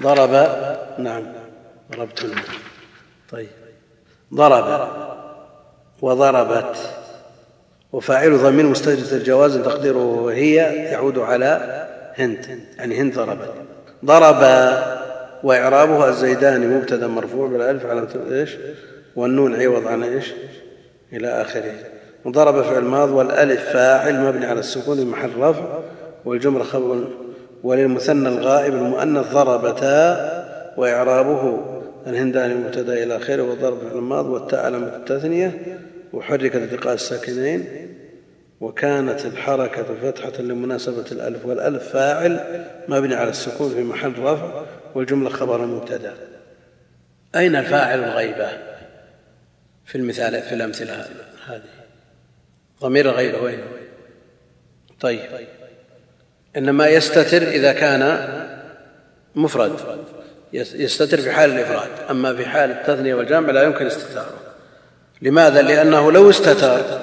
ضرب نعم. ضربتن. طيب. ضرب. وضربت. وفاعل ضمير مستجد الجواز تقديره هي يعود على هند يعني هند ضربت. ضرب وإعرابها الزيداني مبتدا مرفوع بالألف على إيش؟ والنون عوض عن إيش؟ إلى آخره. وضرب فعل ماض والألف فاعل مبني على السكون محل رفع والجملة خبر. وللمثنى الغائب المؤنث ضربتا وإعرابه الهنداني مبتدا إلى آخره وضرب فعل الماض والتاء علامة التثنية وحركت التقاء الساكنين وكانت الحركة فتحة لمناسبة الألف والألف فاعل مبني على السكون في محل رفع والجملة خبر مبتدأ. أين الفاعل الغيبة؟ في المثال في الأمثلة هذه. ضمير الغيبة وين؟ طيب. إنما يستتر إذا كان مفرد. يستتر في حال الإفراد. أما في حال التثنية والجمع لا يمكن استتاره. لماذا؟ لأنه لو استتر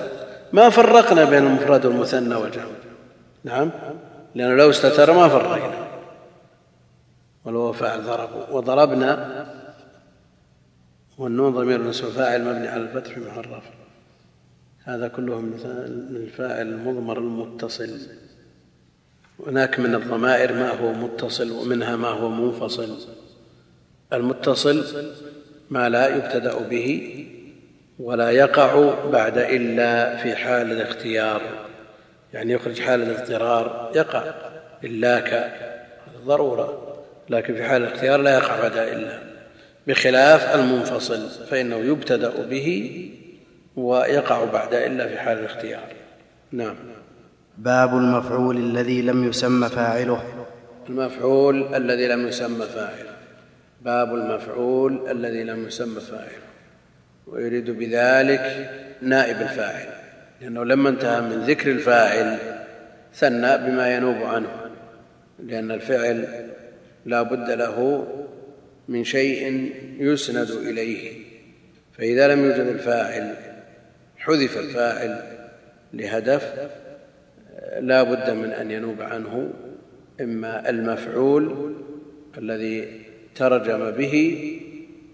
ما فرقنا بين المفرد والمثنى والجمع. نعم؟ لأنه لو استتر ما فرقنا. ولو فعل ضربوا وضربنا والنون ضمير نسب فاعل مبني على الفتح في محل رفع هذا كله من الفاعل المضمر المتصل. هناك من الضمائر ما هو متصل ومنها ما هو منفصل. المتصل ما لا يبتدأ به ولا يقع بعد إلا في حال الاختيار. يعني يخرج حال الاضطرار يقع إلاك ضرورة لكن في حال الاختيار لا يقع بعد إلا. بخلاف المنفصل فإنه يبتدأ به ويقع بعد إلا في حال الاختيار. نعم. باب المفعول الذي لم يسمى فاعله. المفعول الذي لم يسمى فاعله. باب المفعول الذي لم يسمى فاعله. ويريد بذلك نائب الفاعل. لأنه لما انتهى من ذكر الفاعل ثنى بما ينوب عنه. لأن الفعل لا بد له من شيء يسند إليه. فإذا لم يوجد الفاعل حذف الفاعل لهدف لا بد من أن ينوب عنه إما المفعول الذي ترجم به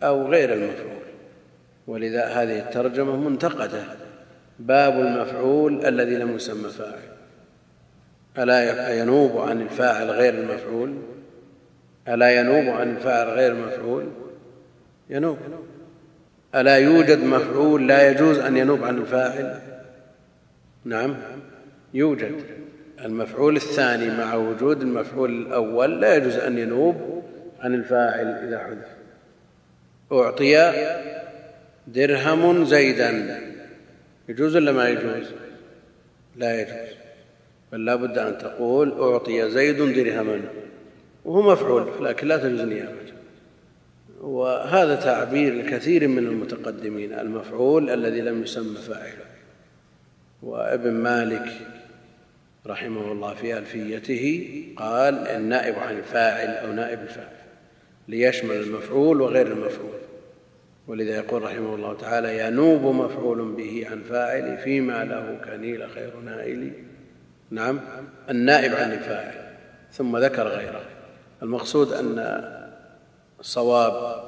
أو غير المفعول. ولذا هذه الترجمة منتقدة. باب المفعول الذي لم يسمى فاعل. ألا ينوب عن الفاعل غير المفعول؟ ألا ينوب عن الفاعل غير المفعول ينوب. ألا يوجد مفعول لا يجوز أن ينوب عن الفاعل؟ نعم يوجد. المفعول الثاني مع وجود المفعول الأول لا يجوز أن ينوب عن الفاعل إذا حذف. أعطي درهم زيدا. يجوز ولا ما يجوز؟ لا يجوز. بل لا بد أن تقول أعطي زيد درهما. وهو مفعول لكن لا تجوز نيابة. وهذا تعبير لكثير من المتقدمين. المفعول الذي لم يسمى فاعله وابن مالك رحمه الله في ألفيته قال النائب عن الفاعل أو نائب الفاعل ليشمل المفعول وغير المفعول. ولذا يقول رحمه الله تعالى ينوب مفعول به عن فاعل فيما له كنيل خير نائل. نعم النائب عن الفاعل ثم ذكر غيره. المقصود أن صواب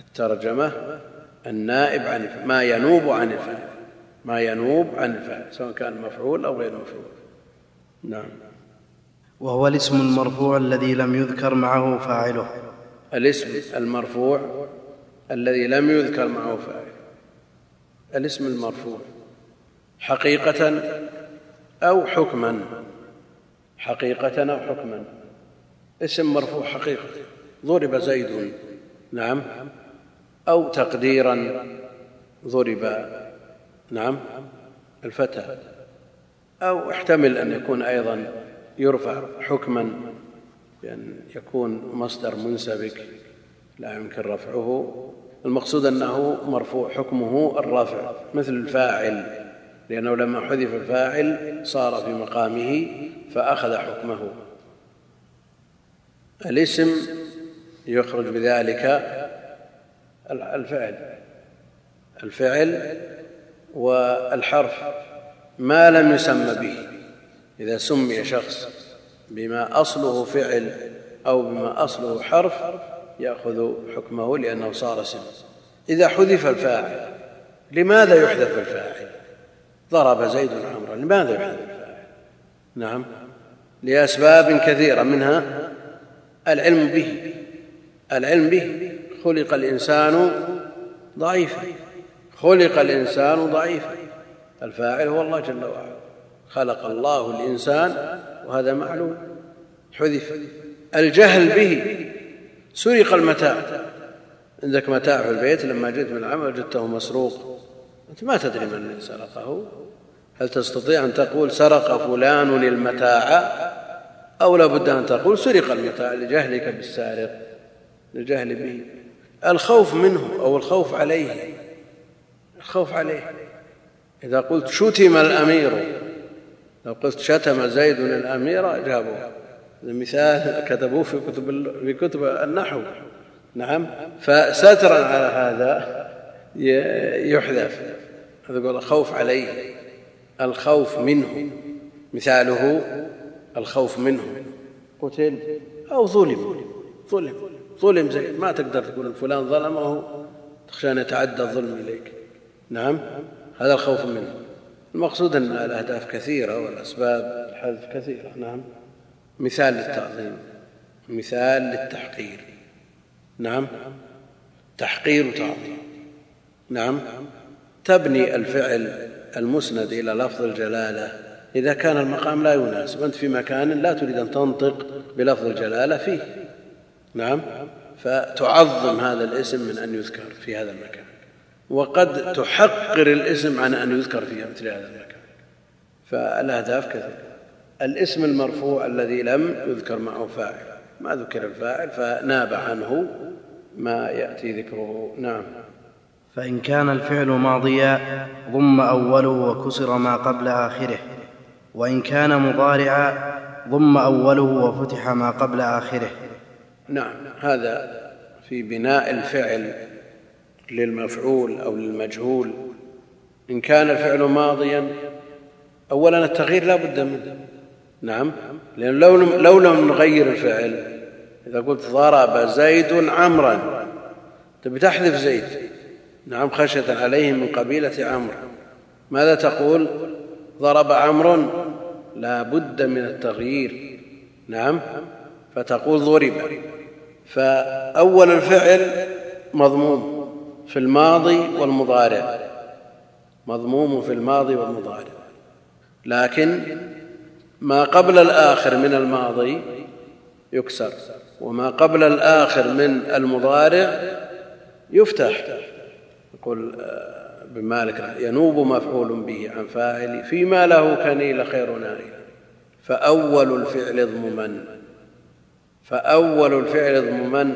الترجمة النائب عن ما ينوب عن الفاعل ما ينوب عن الفاعل سواء كان مفعول أو غير مفعول. نعم. وهو الاسم المرفوع الذي لم يذكر معه فاعله. الاسم المرفوع الذي لم يذكر معه فاعل الاسم المرفوع. حقيقة أو حكما. حقيقة أو حكما. اسم مرفوع حقيقة. ضرب زيد. نعم. أو تقديرا. ضرب. نعم. الفتى. أو احتمل أن يكون أيضا يرفع حكما. بأن يكون مصدر منسبك. لا يمكن رفعه. المقصود أنه مرفوع حكمه الرفع مثل الفاعل. لأنه لما حذف الفاعل صار في مقامه فأخذ حكمه. الاسم يخرج بذلك الفعل. الفعل والحرف ما لم يسمى به. إذا سمي شخص بما أصله فعل أو بما أصله حرف يأخذ حكمه لأنه صار اسم إذا حذف الفاعل لماذا يحذف الفاعل؟ ضرب زيد عمرا لماذا يحذف الفاعل؟ نعم لأسباب كثيرة منها العلم به. العلم به خلق الإنسان ضعيفا. خلق الإنسان ضعيفا. الفاعل هو الله جل وعلا. خلق الله الإنسان وهذا معلوم. حذف. الجهل به سرق المتاع. عندك متاع في البيت لما جئت من العمل وجدته مسروق. أنت ما تدري من سرقه. هل تستطيع أن تقول سرق فلان المتاع أو لا بد أن تقول سرق المتاع لجهلك بالسارق للجهل به. الخوف منه أو الخوف عليه. الخوف عليه. إذا قلت شتم الأمير لو قلت شتم زيد الأمير جابوه المثال كتبوه في كتب في كتب النحو. نعم. فسترا على هذا يحذف. هذا يقول الخوف عليه الخوف منه. مثاله الخوف منه. قتل أو ظلم. ظلم. ظلم زي ما تقدر تقول فلان ظلمه تخشى أن يتعدى الظلم إليك. نعم. هذا الخوف منه. المقصود أن الأهداف كثيرة والأسباب الحذف كثيرة. نعم. مثال للتعظيم. مثال للتحقير. نعم. تحقير وتعظيم. نعم. تبني الفعل المسند إلى لفظ الجلالة. إذا كان المقام لا يناسب. أنت في مكان لا تريد أن تنطق بلفظ الجلالة فيه. نعم. فتعظم هذا الاسم من أن يذكر في هذا المكان. وقد تحقر الاسم عن أن يذكر في مثل هذا المكان. فالأهداف كثيرة. الاسم المرفوع الذي لم يذكر معه فاعل. ما ذكر الفاعل فناب عنه ما يأتي ذكره. نعم. فإن كان الفعل ماضيا ضم أوله وكسر ما قبل آخره. وإن كان مضارعا ضم أوله وفتح ما قبل آخره. نعم. هذا في بناء الفعل للمفعول أو للمجهول. إن كان الفعل ماضيا أولا التغيير لا بد منه. نعم. لأن لو لم, لو لم نغير الفعل إذا قلت ضرب زيد عمرا تبي تحذف زيد؟ نعم خشية عليه من قبيلة عمرو. ماذا تقول؟ ضرب عمرو لا بد من التغيير. نعم. فتقول ضرب. فأول الفعل مضموم في الماضي والمضارع. مضموم في الماضي والمضارع. لكن ما قبل الآخر من الماضي يكسر وما قبل الآخر من المضارع يفتح. يقول آه، ابن مالك ينوب مفعول به عن فاعل فيما له كنيل خير نائل. فأول الفعل اضممن. فأول الفعل اضممن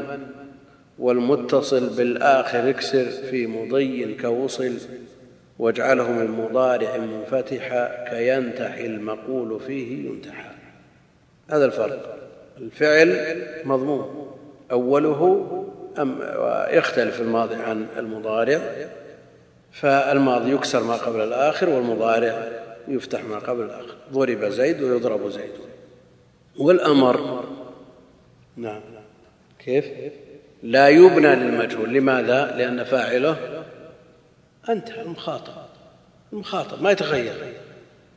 والمتصل بالآخر اكسر في مضي كوصل. واجعله من مضارع منفتحا كينتحي المقول فيه ينتحى هذا الفرق. الفعل مضموم. أوله أم يختلف الماضي عن المضارع فالماضي يكسر ما قبل الآخر والمضارع يفتح ما قبل الآخر. ضرب زيد ويضرب زيد. والأمر نعم. كيف؟ لا يبنى للمجهول. لماذا؟ لأن فاعله أنت المخاطب. المخاطب ما يتغير.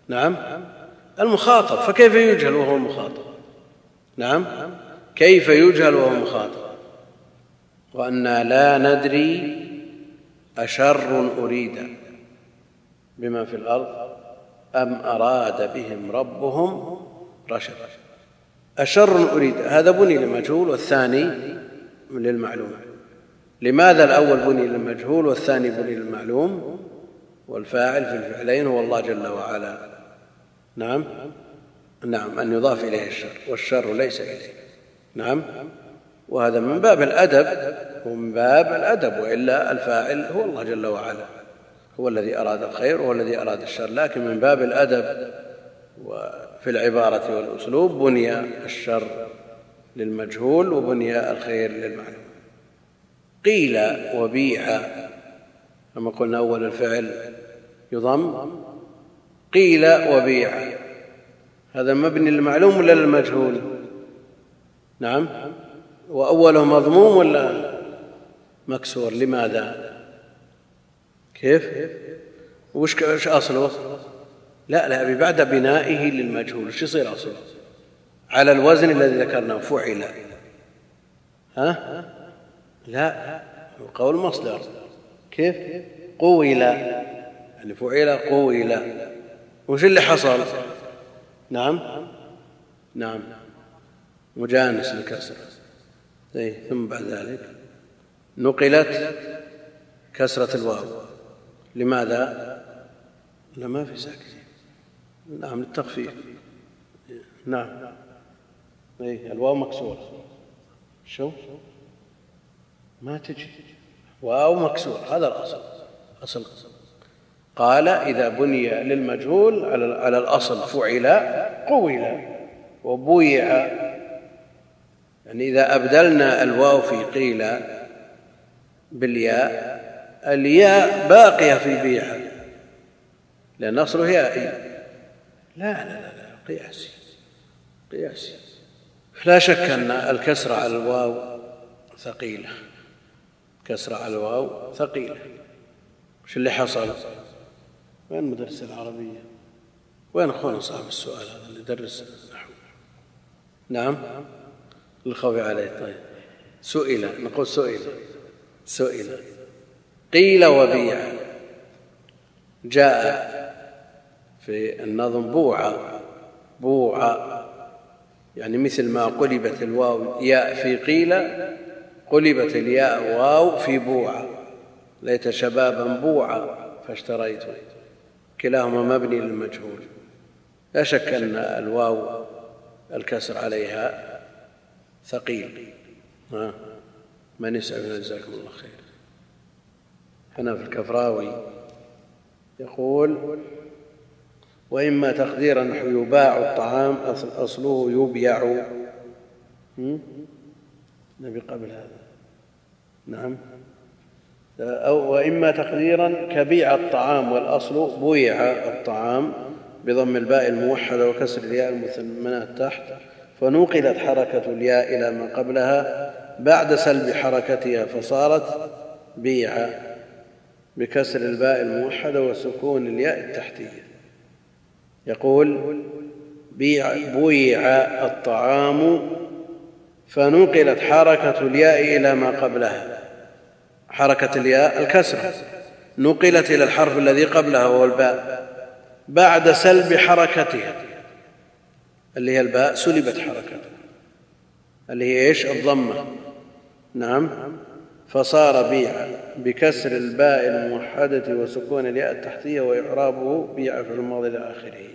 نعم؟ المخاطب فكيف يجهل وهو مخاطب؟ نعم؟ كيف يجهل وهو مخاطب؟ وأنا لا ندري أشر أريد بما في الأرض أم أراد بهم ربهم رشدا أشر أريد هذا بني للمجهول والثاني للمعلوم. لماذا الأول بني للمجهول والثاني بني للمعلوم؟ والفاعل في الفعلين هو الله جل وعلا. نعم؟ نعم أن يضاف إليه الشر والشر ليس إليه. نعم؟ وهذا من باب الأدب ومن باب الأدب وإلا الفاعل هو الله جل وعلا. هو الذي أراد الخير وهو الذي أراد الشر. لكن من باب الأدب وفي العبارة والأسلوب بني الشر للمجهول وبني الخير للمعلوم. قيل وبيع كما قلنا أول الفعل يضم قيل وبيع هذا مبني للمعلوم ولا للمجهول؟ نعم. وأوله مضموم ولا مكسور؟ لماذا؟ كيف؟ وش أصله؟ لا لا بعد بنائه للمجهول. وش يصير أصله؟ على الوزن الذي ذكرناه فعل. ها؟ لا قول مصدر. كيف؟ قول. يعني فعل قول. وش اللي حصل؟ نعم. نعم. مجانس للكسر إيه ثم بعد ذلك. نقلت كسرة الواو. لماذا؟ لا ما في ساكن نعم للتخفيف. نعم. اي الواو مكسورة شو؟ ما تجي. واو مكسور. هذا الأصل. أصل. قال إذا بني للمجهول على الأصل فعل قول وبويع. يعني إذا أبدلنا الواو في قيل بالياء الياء باقية في بيعة لأن أصله يائي لا لا لا, لا قياسي قياسي لا شك أن الكسر على الواو ثقيلة. كسر على الواو ثقيلة. وش اللي حصل؟ وين مدرس العربية؟ وين أخونا صاحب السؤال هذا اللي درس النحو؟ نعم؟ للخوف عليه. طيب. سئل. نقول سئل. سئل. قيل وبيع. جاء في النظم بوعى بوعى يعني مثل ما قلبت الواو ياء في قيل قلبت الياء واو في بوعى ليت شبابا بوعى فاشتريت. كلاهما مبني للمجهول. لا شك أن الواو الكسر عليها ثقيل. ها؟ من يسعد جزاكم الله خير. في الكفراوي يقول وإما تقديرا يباع الطعام أصله يبيع. نبي قبل هذا. نعم. أو وإما تقديرا كبيع الطعام والأصل بويع الطعام بضم الباء الموحدة وكسر الياء المثمنات تحت فنقلت حركة الياء إلى ما قبلها بعد سلب حركتها فصارت بيع بكسر الباء الموحدة وسكون الياء التحتية. يقول بيع بويع الطعام فنقلت حركة الياء إلى ما قبلها. حركة الياء الكسرة. نقلت إلى الحرف الذي قبلها وهو الباء. بعد سلب حركتها. اللي هي الباء سلبت حركتها. اللي هي إيش؟ الضمة. نعم. فصار بيع بكسر الباء الموحدة وسكون الياء التحتية وإعرابه بيع في الماضي إلى آخره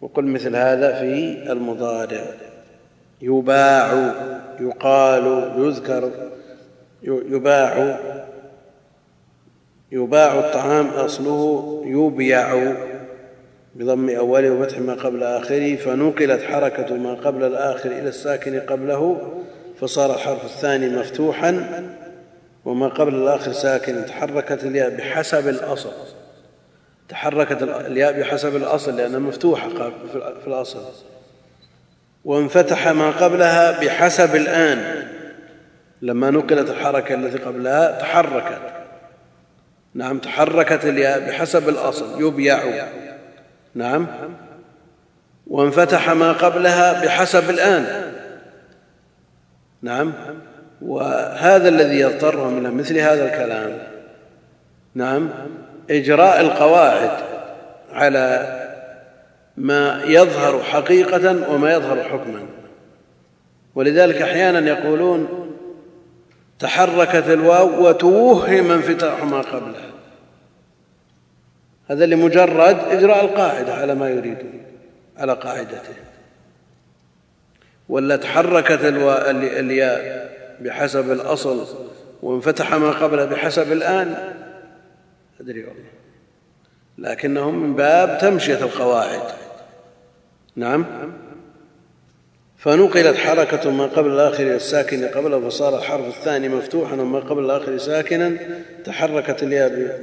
وقل مثل هذا في المضارع. يباع يقال يذكر يباع. يباع الطعام أصله يبيع بضم أوله وفتح ما قبل آخره فنقلت حركة ما قبل الآخر إلى الساكن قبله فصار الحرف الثاني مفتوحا وما قبل الآخر ساكن. تحركت الياء بحسب الأصل. تحركت الياء بحسب الأصل لأنها مفتوحة في الأصل. وانفتح ما قبلها بحسب الآن. لما نقلت الحركة التي قبلها تحركت. نعم تحركت الياء بحسب الأصل يبيع. نعم. وانفتح ما قبلها بحسب الآن. نعم. وهذا الذي يضطرهم إلى مثل هذا الكلام. نعم. إجراء القواعد على ما يظهر حقيقة وما يظهر حكما. ولذلك أحيانا يقولون تحركت الواو وتوهم انفتاح ما قبلها هذا لمجرد إجراء القاعدة على ما يريدون على قاعدته. ولا تحركت الياء بحسب الأصل وانفتح ما قبله بحسب الآن. أدري والله. لكنهم من باب تمشية القواعد. نعم. فنقلت حركة ما قبل الآخر الساكن قبله فصار الحرف الثاني مفتوحا وما قبل الآخر ساكنا. تحركت الياء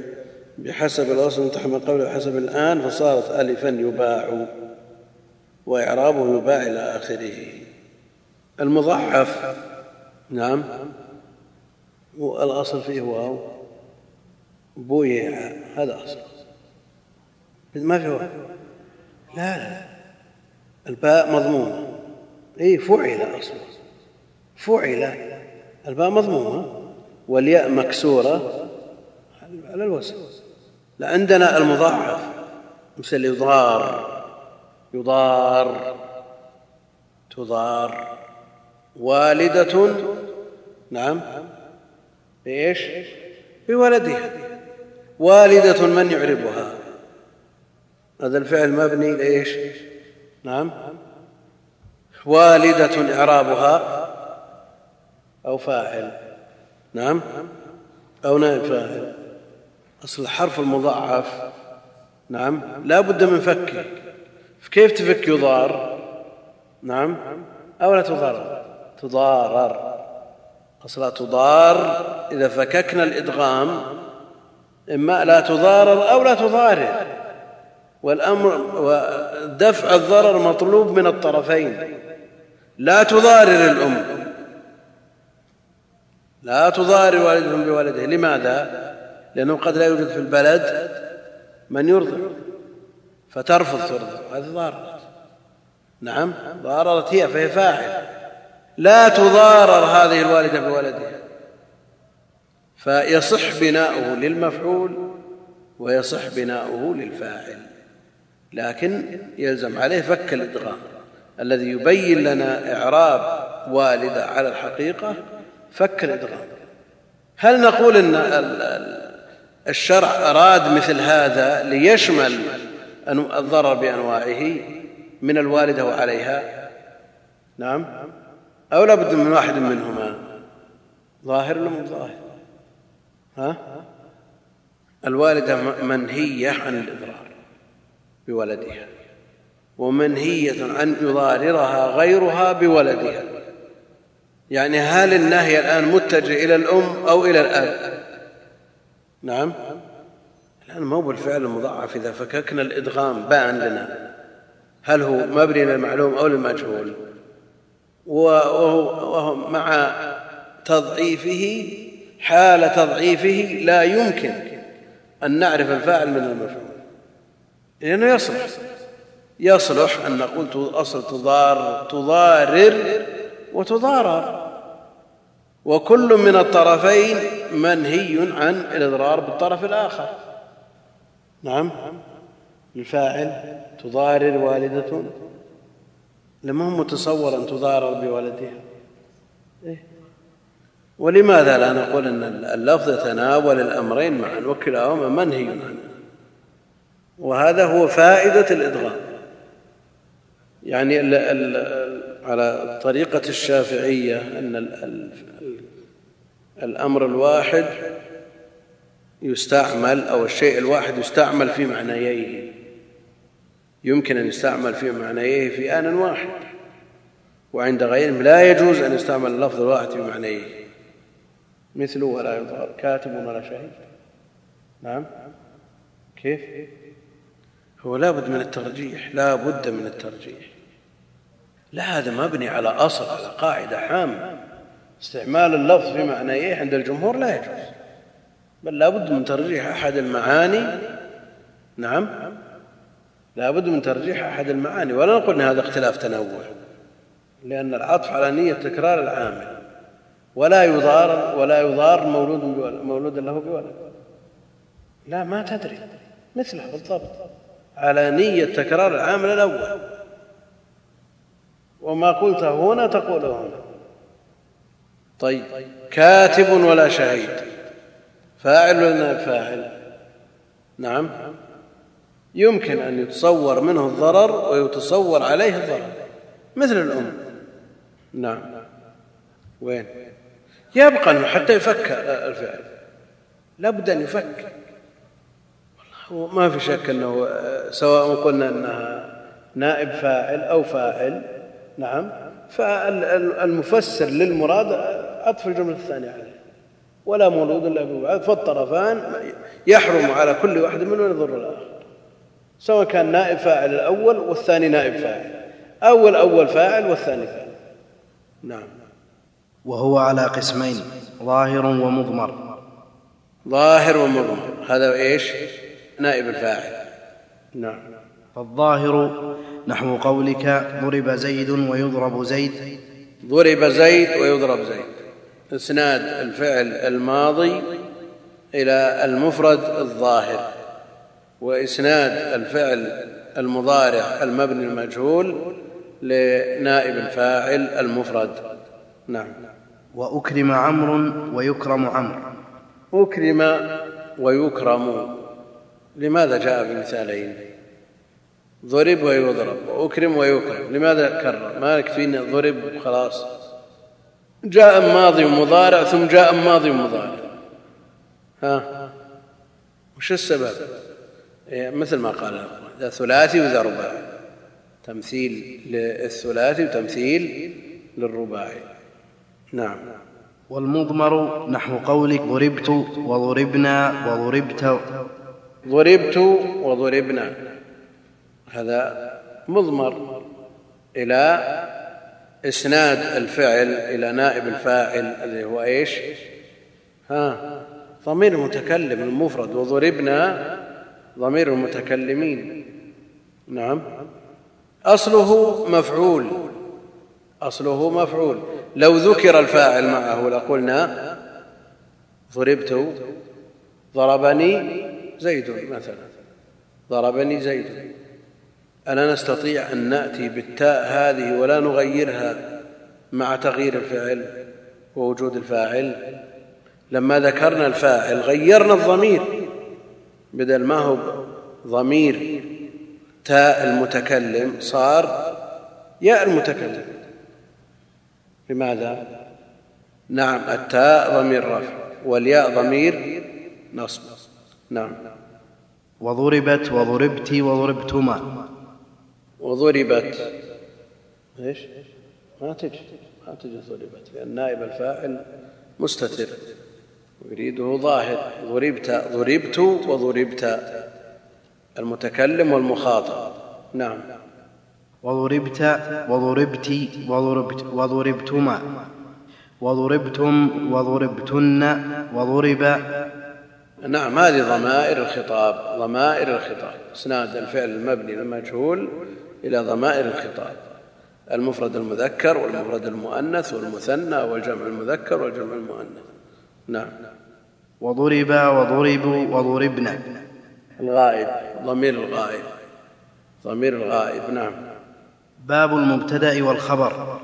بحسب الأصل ما قبله بحسب الآن فصارت ألفا يباع. وإعرابه يباع إلى آخره. المضعف نعم. والأصل فيه واو. بويع. هذا أصل. ما في واو. لا لا. الباء مضمومة. اي فعل أصلا. فعل الباء مضمومة. والياء مكسورة. على الوزن لا عندنا المضاعف. مثل يضار يضار تضار. والدة نعم. بإيش؟ بولدها. والدة من يعربها؟ هذا الفعل مبني لإيش؟ نعم. والدة إعرابها أو فاعل. نعم. أو نائب فاعل. أصل الحرف المضاعف. نعم. لا بد من فكه كيف تفك يضار؟ نعم. أو لا تضار؟ تضارر. أصلا تضار إذا فككنا الإدغام إما لا تضارر أو لا تضارر. والأمر ودفع الضرر مطلوب من الطرفين. لا تضارر الأم. لا تضار والدة بولده لماذا؟ لأنه قد لا يوجد في البلد من يرضع. فترفض ترضع. هذه ضارة. نعم ضاررت هي فهي فاعل لا تضارر هذه الوالدة بولدها فيصح بناؤه للمفعول ويصح بناؤه للفاعل. لكن يلزم عليه فك الإدغام. الذي يبين لنا إعراب والدة على الحقيقة فك الإدغام. هل نقول إن الشرع أراد مثل هذا ليشمل الضرر بأنواعه من الوالدة وعليها؟ نعم. أو لابد من واحد منهما؟ ظاهر ولا مو ظاهر؟ ها؟ الوالدة منهية عن الاضرار بولدها. ومنهية أن يضاررها غيرها بولدها. يعني هل النهي الآن متجه إلى الأم أو إلى الأب؟ نعم. الآن ما هو بالفعل المضاعف إذا فككنا الإدغام بان لنا. هل هو مبني للمعلوم أو للمجهول؟ وهو مع تضعيفه حال تضعيفه لا يمكن أن نعرف الفاعل من المفعول. لأنه يصلح. يصلح أن نقول أصل تضار تضارر وتضارر. وكل من الطرفين منهي عن الإضرار بالطرف الآخر. نعم. الفاعل تضارر والدة. لما هو متصور أن تضارر بولدها إيه؟ ولماذا لا نقول أن اللفظ يتناول الأمرين معا وكلاهما منهي عنه؟ وهذا هو فائدة الإدغام. يعني ال ال على طريقة الشافعية أن ال الأمر الواحد يستعمل أو الشيء الواحد يستعمل في معنييه. يمكن أن يستعمل في معنييه في آن واحد وعند غيرهم لا يجوز أن يستعمل اللفظ الواحد في معنييه. مثله ولا يظهر كاتب ولا شهيد نعم؟ كيف؟ هو لا بد من الترجيح لا بد من الترجيح. لا هذا مبني على أصل على قاعدة عامة. استعمال اللفظ في معنيه عند الجمهور لا يجوز. بل لا بد من ترجيح أحد المعاني. نعم. لا بد من ترجيح أحد المعاني. ولا نقول إن هذا اختلاف تنوع. لأن العطف على نية تكرار العامل. ولا يضار ولا يضار مولود مولود له بولد. لا ما تدري. مثله بالضبط. على نية تكرار العامل الأول. وما قلته هنا تقوله هنا. طيب كاتب ولا شهيد؟ فاعل ولا فاعل؟ نعم. يمكن أن يتصور منه الضرر ويتصور عليه الضرر مثل الأم. نعم. وين؟ يبقى حتى يفك الفعل. لابد أن يفك ما في شك إنه سواء قلنا إنها نائب فاعل أو فاعل نعم. فالمفسر للمراد عطف الجملة الثانية عليه. ولا مولود إلا ببعض فالطرفان يحرم على كل واحد منهم يضر الآخر. سواء كان نائب فاعل الأول والثاني نائب فاعل. أو الأول فاعل والثاني فاعل. نعم. وهو على قسمين ظاهر ومضمر. ظاهر ومضمر. هذا إيش؟ نائب الفاعل. نعم. فالظاهر نحو قولك ضرب زيد ويضرب زيد. ضرب زيد ويضرب زيد. إسناد الفعل الماضي إلى المفرد الظاهر. وإسناد الفعل المضارع المبني المجهول لنائب الفاعل المفرد. نعم. وأكرم عمرو ويكرم عمرو. أكرم ويكرم. لماذا جاء بمثالين؟ ضرب ويضرب وأكرم ويكرم لماذا كرر؟ ما يكفينا ضرب خلاص جاء ماضي ومضارع ثم جاء ماضي ومضارع. ها؟ وش السبب؟ إيه مثل ما قال ذا ثلاثي وذا رباعي. تمثيل للثلاثي وتمثيل للرباعي. نعم. والمضمر نحو قولك ضربت وضربنا وضربت ضربت وضربنا. هذا مضمر إلى إسناد الفعل إلى نائب الفاعل الذي هو إيش؟ ها ضمير المتكلم المفرد وضربنا ضمير المتكلمين. نعم. أصله مفعول. أصله مفعول. لو ذكر الفاعل معه لقلنا ضربت ضربني زيد مثلا ضربني زيد. ألا نستطيع أن نأتي بالتاء هذه ولا نغيرها مع تغيير الفعل ووجود الفاعل؟ لما ذكرنا الفاعل غيرنا الضمير. بدل ما هو ضمير تاء المتكلم صار ياء المتكلم. لماذا؟ نعم التاء ضمير رفع والياء ضمير نصب. نعم. وضربت وضربت وضربتما. وضربت. إيش؟ ما تجي. ما تجي ضربت لأن نائب الفاعل مستتر. ويريده ظاهر. ضربت ضربت وضربت. المتكلم والمخاطب. نعم. وضربت وضربت وضربت وضربتما. وضربتم وضربتن. وضرب نعم هذه ضمائر الخطاب ضمائر الخطاب. إسناد الفعل المبني للمجهول إلى ضمائر الخطاب. المفرد المذكر والمفرد المؤنث والمثنى والجمع المذكر والجمع المؤنث. نعم. وضرب وضربوا وضربنا. الغائب ضمير الغائب. ضمير الغائب نعم. باب المبتدأ والخبر.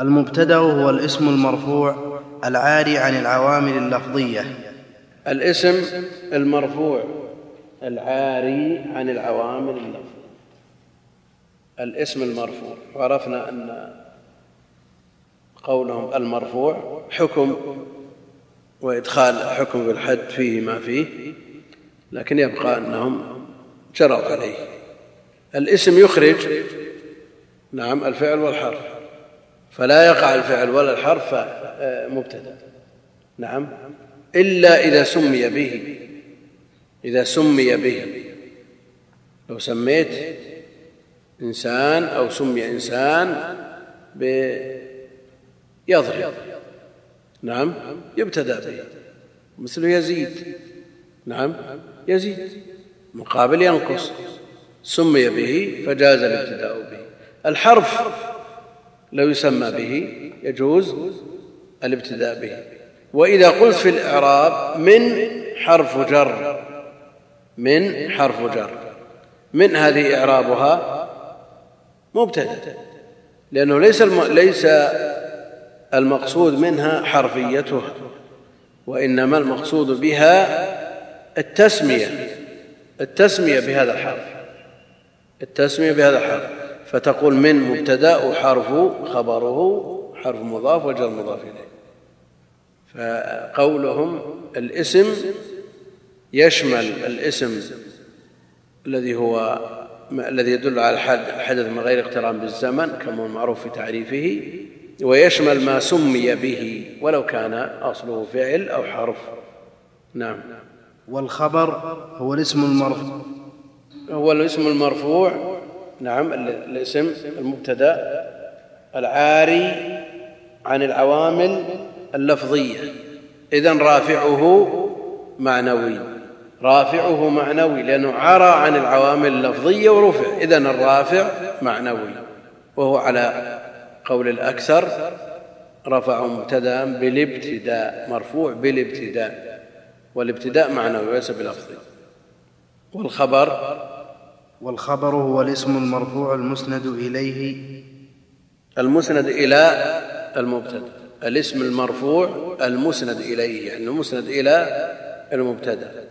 المبتدأ هو الاسم المرفوع العاري عن العوامل اللفظية. الاسم المرفوع العاري عن العوامل اللفظيه الاسم المرفوع وعرفنا أن قولهم المرفوع حكم وإدخال حكم بالحد فيه ما فيه لكن يبقى أنهم جروا عليه. الاسم يخرج نعم الفعل والحرف فلا يقع الفعل ولا الحرف مبتدا نعم. إلا إذا سمي به. إذا سمي به. لو سميت إنسان أو سمي إنسان بيضرب نعم يبتدأ به. مثل يزيد. نعم يزيد. مقابل ينقص. سمي به فجاز الابتداء به. الحرف لو يسمى به يجوز الابتداء به. وإذا قلت في الإعراب من حرف جر من حرف جر. من هذه إعرابها؟ مبتدأ. لأنه ليس. ليس المقصود منها حرفيتها وإنما المقصود بها التسمية التسمية بهذا الحرف التسمية بهذا الحرف. فتقول من مبتدأ وحرف خبره حرف مضاف وجر مضاف إليه. فقولهم الاسم يشمل الاسم الذي هو الذي يدل على الحدث من غير اقتران بالزمن كما هو المعروف في تعريفه ويشمل ما سمي به ولو كان أصله فعل أو حرف. نعم. والخبر هو الاسم المرفوع. هو الاسم المرفوع. نعم. الاسم المبتدأ العاري عن العوامل اللفظية. اذا رافعه معنوي. رافعه معنوي لأنه عرى عن العوامل اللفظية ورفع. اذا الرافع معنوي. وهو على قول الأكثر رفع مبتدا بالابتداء مرفوع بالابتداء. والابتداء معنوي وليس بلفظي. والخبر؟ والخبر هو الاسم المرفوع المسند إليه. المسند إلى المبتدا. الاسم المرفوع المسند إليه يعني المسند إلى المبتدا.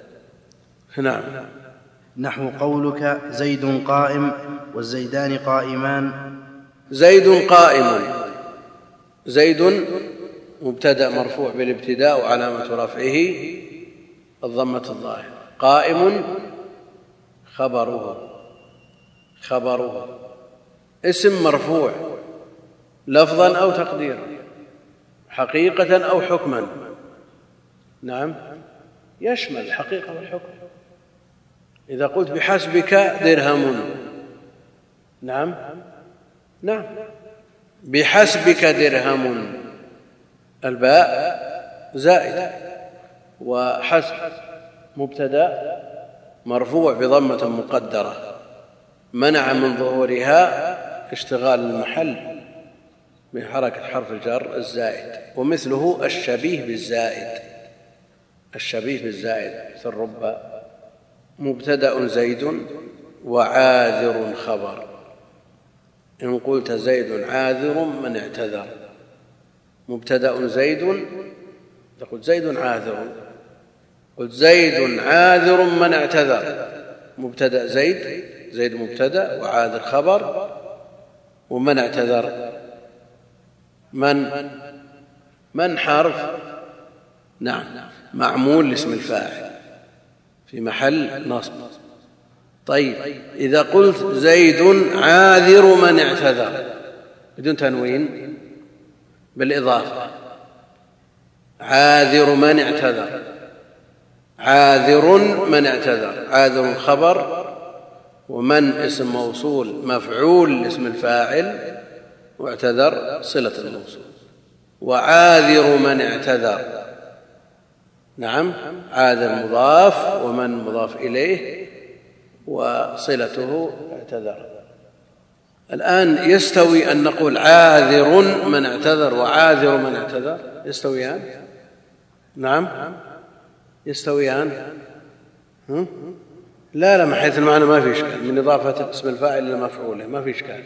نعم. نحو قولك زيد قائم والزيدان قائمان. زيد قائم. زيد مبتدا مرفوع بالابتداء وعلامة رفعه الضمة الظاهرة. قائم خبره. خبره. اسم مرفوع لفظا أو تقديرا. حقيقة أو حكما. نعم. يشمل الحقيقة والحكم. إذا قلت بحسبك درهم. نعم. نعم. بحسبك درهم. الباء زائده وحسب مبتدا مرفوع بضمة مقدرة. منع من ظهورها اشتغال المحل. من حركة حرف الجر الزائد ومثله الشبيه بالزائد. الشبيه بالزائد في الرب مبتدأ زيد وعاذر خبر. إن قلت زيد عاذر من اعتذر. مبتدأ زيد تقول زيد عاذر. قلت زيد عاذر من اعتذر. مبتدأ زيد زيد مبتدأ وعاذر خبر. ومن اعتذر؟ من؟ من حرف؟ نعم معمول لاسم الفاعل في محل نصب. طيب إذا قلت زيد عاذر من اعتذر بدون تنوين بالإضافة. عاذر من اعتذر. عاذر من اعتذر. عاذر خبر ومن اسم موصول مفعول اسم الفاعل واعتذر صلة الموصول وعاذر من اعتذر. نعم عاذر مضاف ومن مضاف إليه وصلته اعتذر. الآن يستوي أن نقول عاذر من اعتذر وعاذر من اعتذر. يستويان؟ نعم يستويان. لا لا من حيث المعنى ما في إشكال. من إضافة اسم الفاعل إلى مفعوله ما في إشكال.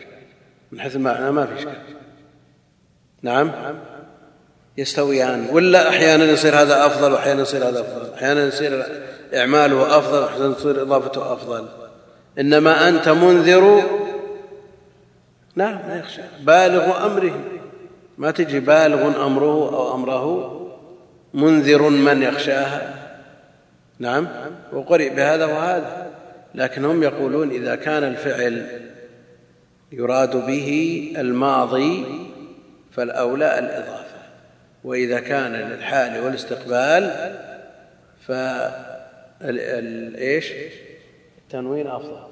من حيث المعنى ما في إشكال. نعم؟ يستويان ولا أحيانا يصير هذا أفضل وأحيانا يصير هذا أفضل. أحيانا يصير إعماله أفضل واحيانا تصير إضافته أفضل. إنما أنت منذر. نعم ما يخشى. بالغ أمره. ما تجي بالغ أمره أو أمره. منذر من يخشاها. نعم؟ وقرئ بهذا وهذا. لكن هم يقولون إذا كان الفعل يراد به الماضي فالأولى الإضافة. وإذا كان للحال والاستقبال ف إيش التنوين أفضل.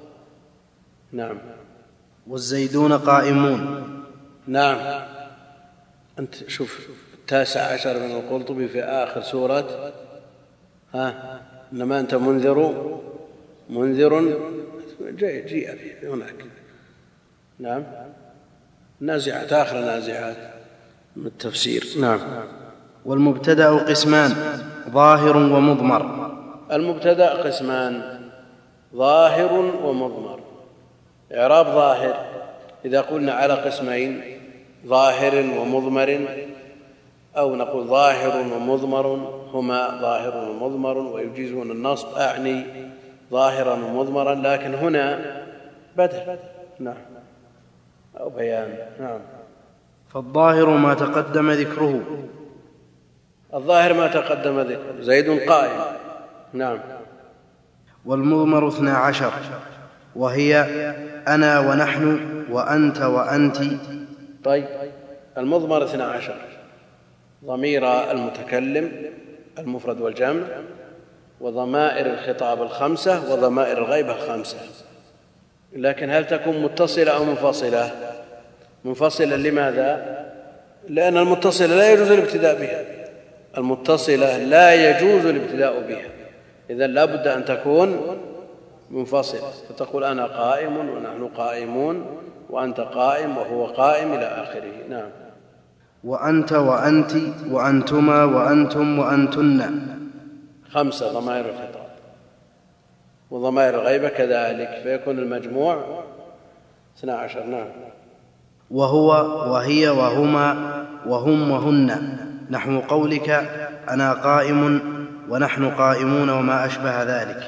نعم. والزيدون قائمون. نعم. أنت شوف التاسع عشر من القرطبي في آخر سورة. ها؟ إنما أنت منذر منذر. جيء جيء هناك. نعم. نازعات آخر نازعات من التفسير. نعم. والمبتدأ قسمان ظاهر ومضمر. المبتدأ قسمان ظاهر ومضمر. إعراب ظاهر. إذا قلنا على قسمين ظاهر ومضمر أو نقول ظاهر ومضمر هما ظاهر ومضمر ويجيزون النصب أعني ظاهرا ومضمرا لكن هنا بدل نعم. أو بيان. نعم. فالظاهر ما تقدم ذكره. الظاهر ما تقدم ذكره. زيد قائم. نعم. والمضمر اثنا عشر. وهي أنا ونحن وأنت وأنت. طيب. المضمر اثنا عشر. ضمير المتكلم المفرد والجمع وضمائر الخطاب الخمسة وضمائر الغيبة الخمسة. لكن هل تكون متصلة أو منفصلة؟ منفصلة لماذا؟ لأن المتصلة لا يجوز الابتداء بها. المتصلة لا يجوز الابتداء بها. اذا لا بد أن تكون منفصلة. فتقول أنا قائم ونحن قائمون وأنت قائم وهو قائم إلى آخره. نعم. وأنت وانت وأنتما وأنتم وأنتن. خمسة ضمائر الخطاب وضمائر الغيبة كذلك فيكون المجموع اثنا عشر نعم. وهو وهي وهما وهم وهن. نحو قولك أنا قائم ونحن قائمون وما أشبه ذلك.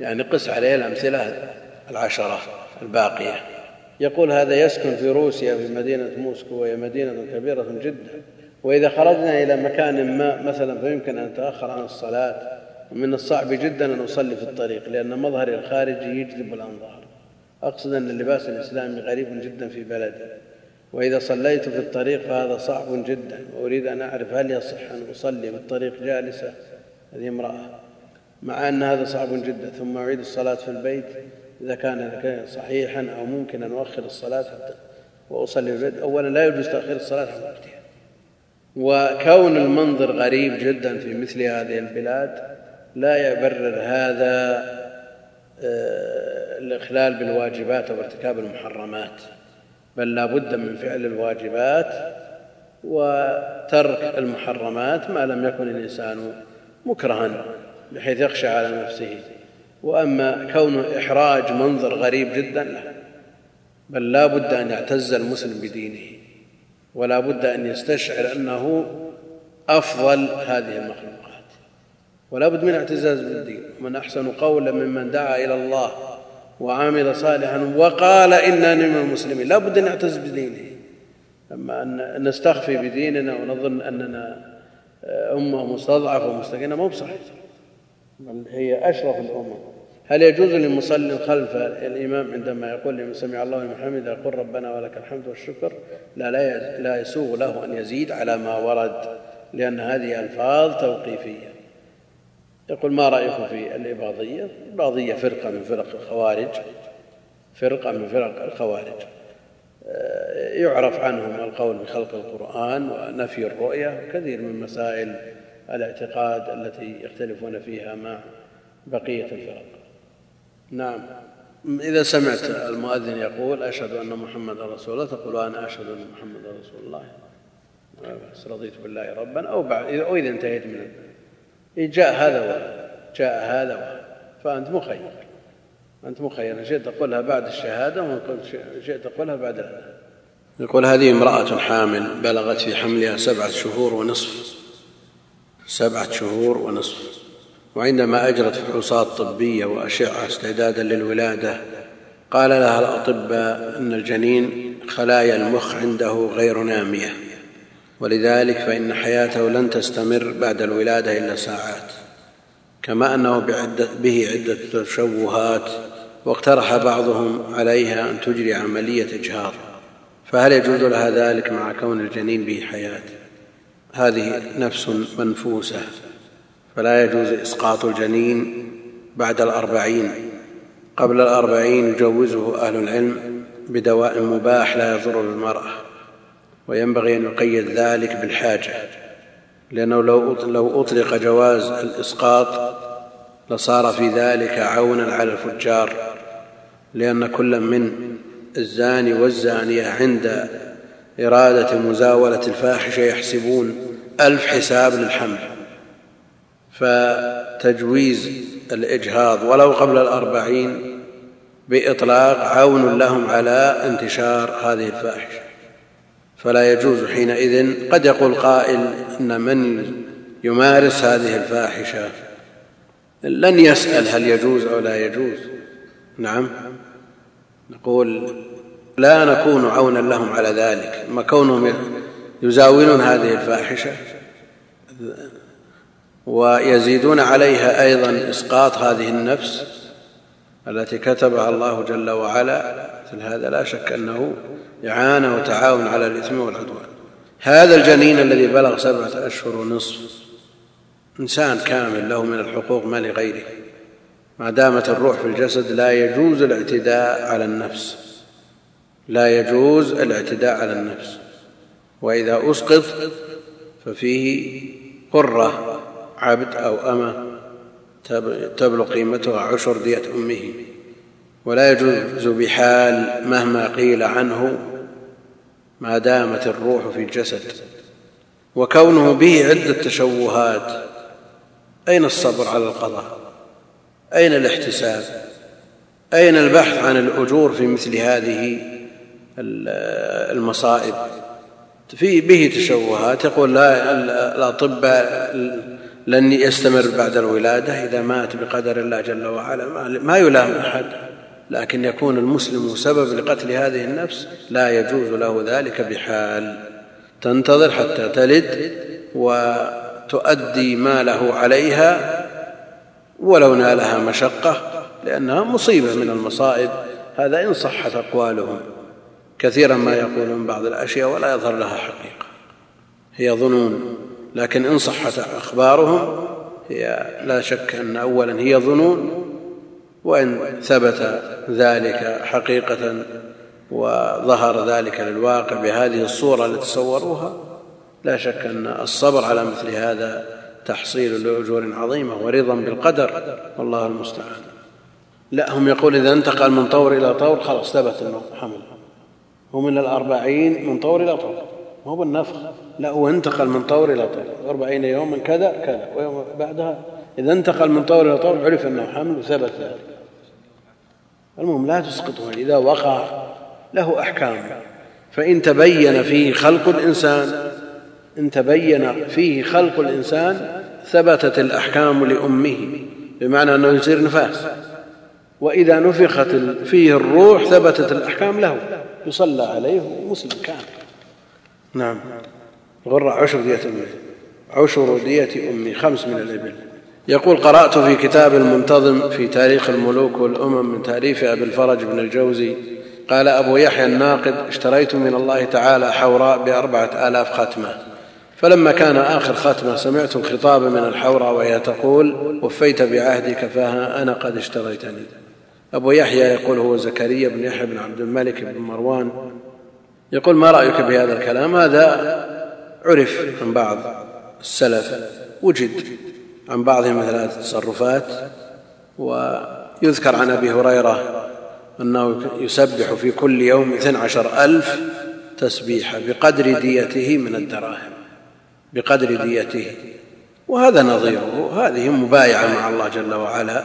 يعني قس عليه الأمثلة العشرة الباقية. يقول هذا يسكن في روسيا في مدينة موسكو وهي مدينة كبيرة جدا. وإذا خرجنا إلى مكان ما مثلا فيمكن أن نتأخر عن الصلاة. من الصعب جدا أن أصلي في الطريق لأن مظهري الخارجي يجذب الأنظار. أقصد أن اللباس الإسلامي غريب جدا في بلدي. وإذا صليت في الطريق فهذا صعب جدا. وأريد أن أعرف هل يصح أن أصلي في الطريق جالسة؟ هذه امرأة. مع أن هذا صعب جدا ثم أعيد الصلاة في البيت إذا كان صحيحا أو ممكن ان اؤخر الصلاة حتى وأصلي في البيت. اولا لا يجوز تأخير الصلاة عن وقتها. وكون المنظر غريب جدا في مثل هذه البلاد لا يبرر هذا آه، الإخلال بالواجبات أو ارتكاب المحرمات بل لا بد من فعل الواجبات وترك المحرمات ما لم يكن الإنسان مكرها بحيث يخشى على نفسه. وأما كونه إحراج منظر غريب جدا لا بل لا بد أن يعتز المسلم بدينه ولا بد أن يستشعر أنه أفضل هذه المخلوقات ولا بد من اعتزاز بالدين. ومن أحسن قولا ممن دعا إلى الله وعمل صالحا وقال انني من المسلمين. لا بد أن نعتز بدينه. أما أن نستخفي بديننا ونظن أننا أمة مستضعفة ومستكينه مو بصحيح. بل هي أشرف الامم هل يجوز للمصلي خلف الإمام عندما يقول لمن سمع الله لمن حمده يقول ربنا ولك الحمد والشكر؟ لا لا لا يسوغ له أن يزيد على ما ورد لأن هذه ألفاظ توقيفية. يقول ما رايكم في الإباضية؟ الاباضيه فرقة من فرق الخوارج فرقة من فرق الخوارج. آه، يعرف عنهم القول بخلق القرآن ونفي الرؤية وكثير من مسائل الاعتقاد التي يختلفون فيها مع بقية الفرق. نعم. إذا سمعت المؤذن يقول أشهد أن محمدا رسول الله تقول أنا أشهد أن محمدا رسول الله. بس رضيت بالله ربا أو بعد أو إذا انتهيت من جاء هذا و جاء هذا و فأنت مخير. أنت مخير. إن شئت تقولها بعد الشهادة وإن شئت تقولها بعد الأذان يقول هذه امرأة حامل بلغت في حملها سبعة شهور ونصف. سبعة شهور ونصف. وعندما أجرت فحوصات طبية وأشعة استعدادا للولادة قال لها الأطباء إن الجنين خلايا المخ عنده غير نامية. ولذلك فإن حياته لن تستمر بعد الولادة إلا ساعات. كما أنه به عدة تشوهات واقترح بعضهم عليها أن تجري عملية إجهاض. فهل يجوز لها ذلك مع كون الجنين به حياة؟ هذه نفس منفوسة. فلا يجوز إسقاط الجنين بعد الأربعين. قبل الأربعين يجوزه أهل العلم بدواء مباح لا يضر بالمرأة. وينبغي أن يقيد ذلك بالحاجة لأنه لو أطلق جواز الإسقاط لصار في ذلك عونا على الفجار لأن كل من الزاني والزانية عند إرادة مزاولة الفاحشة يحسبون ألف حساب للحمل. فتجويز الإجهاض ولو قبل الأربعين بإطلاق عون لهم على انتشار هذه الفاحشة. فلا يجوز حينئذ. قد يقول قائل إن من يمارس هذه الفاحشة؟ لن يسأل هل يجوز أو لا يجوز. نعم. نقول لا نكون عونا لهم على ذلك. ما كونهم يزاولون هذه الفاحشة ويزيدون عليها أيضا إسقاط هذه النفس التي كتبها الله جل وعلا مثل هذا لا شك أنه إعانة وتعاون على الإثم والعدوان. هذا الجنين الذي بلغ سبعة أشهر ونصف إنسان كامل له من الحقوق ما لغيره. ما دامت الروح في الجسد لا يجوز الاعتداء على النفس. لا يجوز الاعتداء على النفس. وإذا أسقط ففيه قرة عبد أو أمة تبلغ قيمتها عشر دية أمه. ولا يجوز بحال مهما قيل عنه ما دامت الروح في الجسد وكونه به عدة تشوهات. أين الصبر على القضاء؟ أين الاحتساب؟ أين البحث عن الأجور في مثل هذه المصائب؟ في به تشوهات. يقول لا الأطباء لن يستمر بعد الولادة إذا مات بقدر الله جل وعلا. ما يلام أحد. لكن يكون المسلم سبب لقتل هذه النفس لا يجوز له ذلك بحال. تنتظر حتى تلد وتؤدي ما له عليها ولو نالها مشقة لأنها مصيبة من المصائب. هذا إن صحت أقوالهم. كثيرا ما يقولون بعض الأشياء ولا يظهر لها حقيقة. هي ظنون لكن إن صحت أخبارهم هي لا شك أن أولا هي ظنون وإن ثبت ذلك حقيقة وظهر ذلك للواقع بهذه الصورة التي تصوروها لا شك أن الصبر على مثل هذا تحصيل لأجور عظيمة ورضا بالقدر والله المستعان. لا هم يقول إذا انتقل من طور إلى طور خلاص ثبت أنه حمل هو من الأربعين من طور إلى طور ما هو بالنفخ. لا هو انتقل من طور إلى طور أربعين يوما كذا كذا ويوم بعدها إذا انتقل من طور إلى طور عرف أنه حمل وثبت ذلك. المهم لا تسقطه إذا وقع له أحكام. فإن تبين فيه خلق الإنسان إن تبين فيه خلق الإنسان ثبتت الأحكام لأمه بمعنى أنه يصير نفاس. وإذا نفخت فيه الروح ثبتت الأحكام له يصلى عليه مسلم كان نعم. غر عشر دية أمه عشر دية أمي خمس من الإبل. يقول قرأت في كتاب المنتظم في تاريخ الملوك والأمم من تأليف أبي الفرج بن الجوزي. قال أبو يحيى الناقد اشتريت من الله تعالى حوراء بأربعة آلاف ختمة. فلما كان آخر ختمة سمعت الخطاب من الحوراء وهي تقول وفيت بعهدك فها أنا قد اشتريتني. أبو يحيى يقول هو زكريا بن يحيى بن عبد الملك بن مروان. يقول ما رأيك بهذا الكلام؟ هذا عرف عن بعض السلف. وجد. عن بعضهم مثل التصرفات ويذكر عن أبي هريرة أنه يسبح في كل يوم اثنى عشر ألف تسبيحة بقدر ديته من الدراهم بقدر ديته. وهذا نظيره هذه مبايعة مع الله جل وعلا.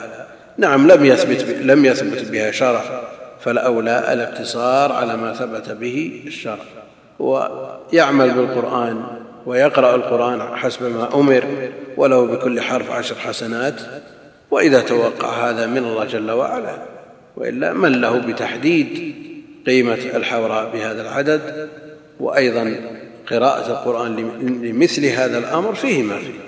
نعم لم يثبت لم يثبت بها شرع فالأولى الاقتصار على ما ثبت به الشرع. ويعمل بالقرآن ويقرأ القرآن حسب ما أمر وله بكل حرف عشر حسنات وإذا توقع هذا من الله جل وعلا وإلا من له بتحديد قيمة الحوراء بهذا العدد وأيضا قراءة القرآن لمثل هذا الأمر فيه ما فيه.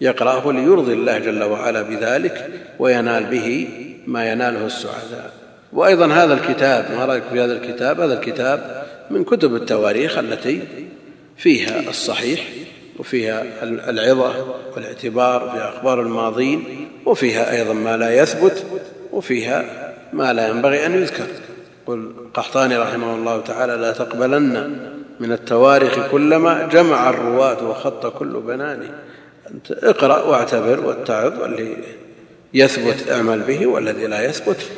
يقرأه ليرضي الله جل وعلا بذلك وينال به ما يناله السعداء. وأيضا هذا الكتاب ما رأيك في هذا الكتاب؟ هذا الكتاب من كتب التواريخ التي فيها الصحيح وفيها العظة والاعتبار في أخبار الماضين وفيها أيضا ما لا يثبت وفيها ما لا ينبغي أن يذكر. قل قحطاني رحمه الله تعالى لا تقبلن من التواريخ كلما جمع الرواة وخط كل بناني أنت اقرأ واعتبر واتعظ واللي يثبت اعمل به والذي لا يثبت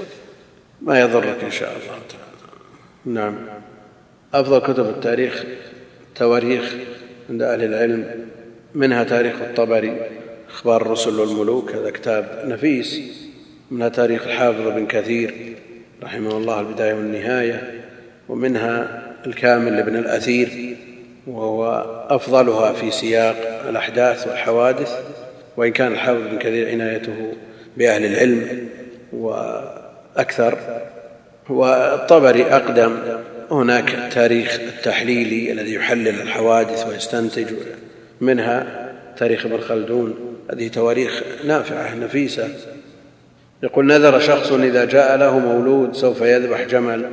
ما يضرك إن شاء الله تعالى. نعم. أفضل كتب التاريخ تواريخ عند أهل العلم منها تاريخ الطبري أخبار الرسل والملوك هذا كتاب نفيس منها تاريخ الحافظ بن كثير رحمه الله البداية والنهاية ومنها الكامل لابن الأثير وهو أفضلها في سياق الأحداث والحوادث وإن كان الحافظ بن كثير عنايته بأهل العلم وأكثر والطبري أقدم. هناك التاريخ التحليلي الذي يحلل الحوادث ويستنتج منها تاريخ ابن خلدون. هذه تواريخ نافعة نفيسة. يقول نذر شخص إذا جاء له مولود سوف يذبح جمل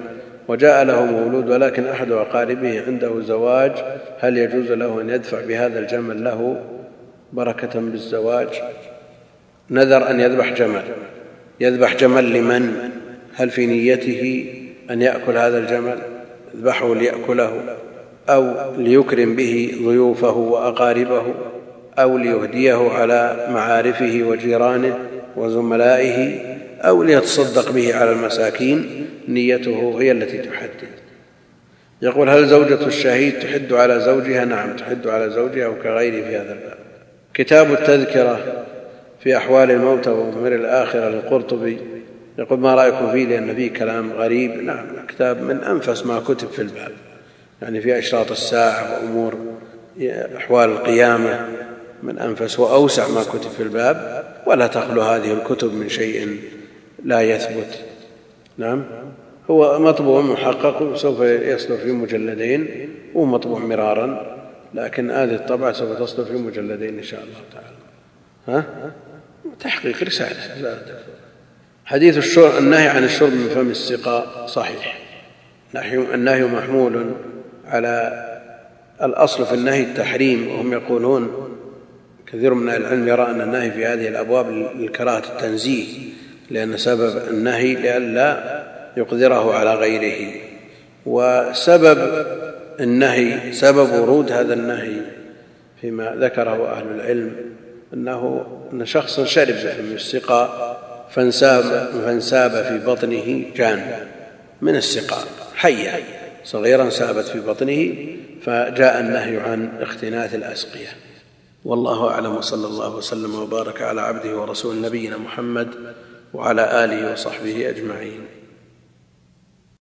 وجاء له مولود ولكن أحد أقاربه عنده زواج هل يجوز له أن يدفع بهذا الجمل له بركة بالزواج؟ نذر أن يذبح جمل. يذبح جمل لمن؟ هل في نيته أن يأكل هذا الجمل؟ يذبحه ليأكله أو ليكرم به ضيوفه وأقاربه أو ليهديه على معارفه وجيرانه وزملائه أو ليتصدق به على المساكين نيته هي التي تحدد. يقول هل زوجة الشهيد تحد على زوجها؟ نعم تحد على زوجها وكغيره في هذا الباب. كتاب التذكرة في أحوال الموتى وأمور الآخرة للقرطبي يقول ما رأيكم فيه لأن فيه كلام غريب؟ نعم كتاب من أنفس ما كتب في الباب. يعني في أشراط الساعة وأمور أحوال القيامة من أنفس وأوسع ما كتب في الباب ولا تخلو هذه الكتب من شيء لا يثبت. نعم هو مطبوع محقق وسوف يصدر في مجلدين ومطبوع مرارا لكن هذه الطبعة سوف تصدر في مجلدين إن شاء الله تعالى. ها؟ تحقيق رسالة. لا حديث الشرب النهي عن الشرب من فم السقاء صحيح. النهي محمول على الأصل في النهي التحريم وهم يقولون كثير من العلم يرى أن النهي في هذه الأبواب للكراهة التنزيه لأن سبب النهي لئلا يقدره على غيره. وسبب النهي سبب ورود هذا النهي فيما ذكره أهل العلم أنه أن شخصا شرب من السقاء فانساب, فانساب في بطنه جان من السقاء حيا صغيرا سابت في بطنه فجاء النهي عن اختناث الأسقية. والله أعلم وصلى الله وسلم وبارك على عبده ورسول نبينا محمد وعلى آله وصحبه أجمعين.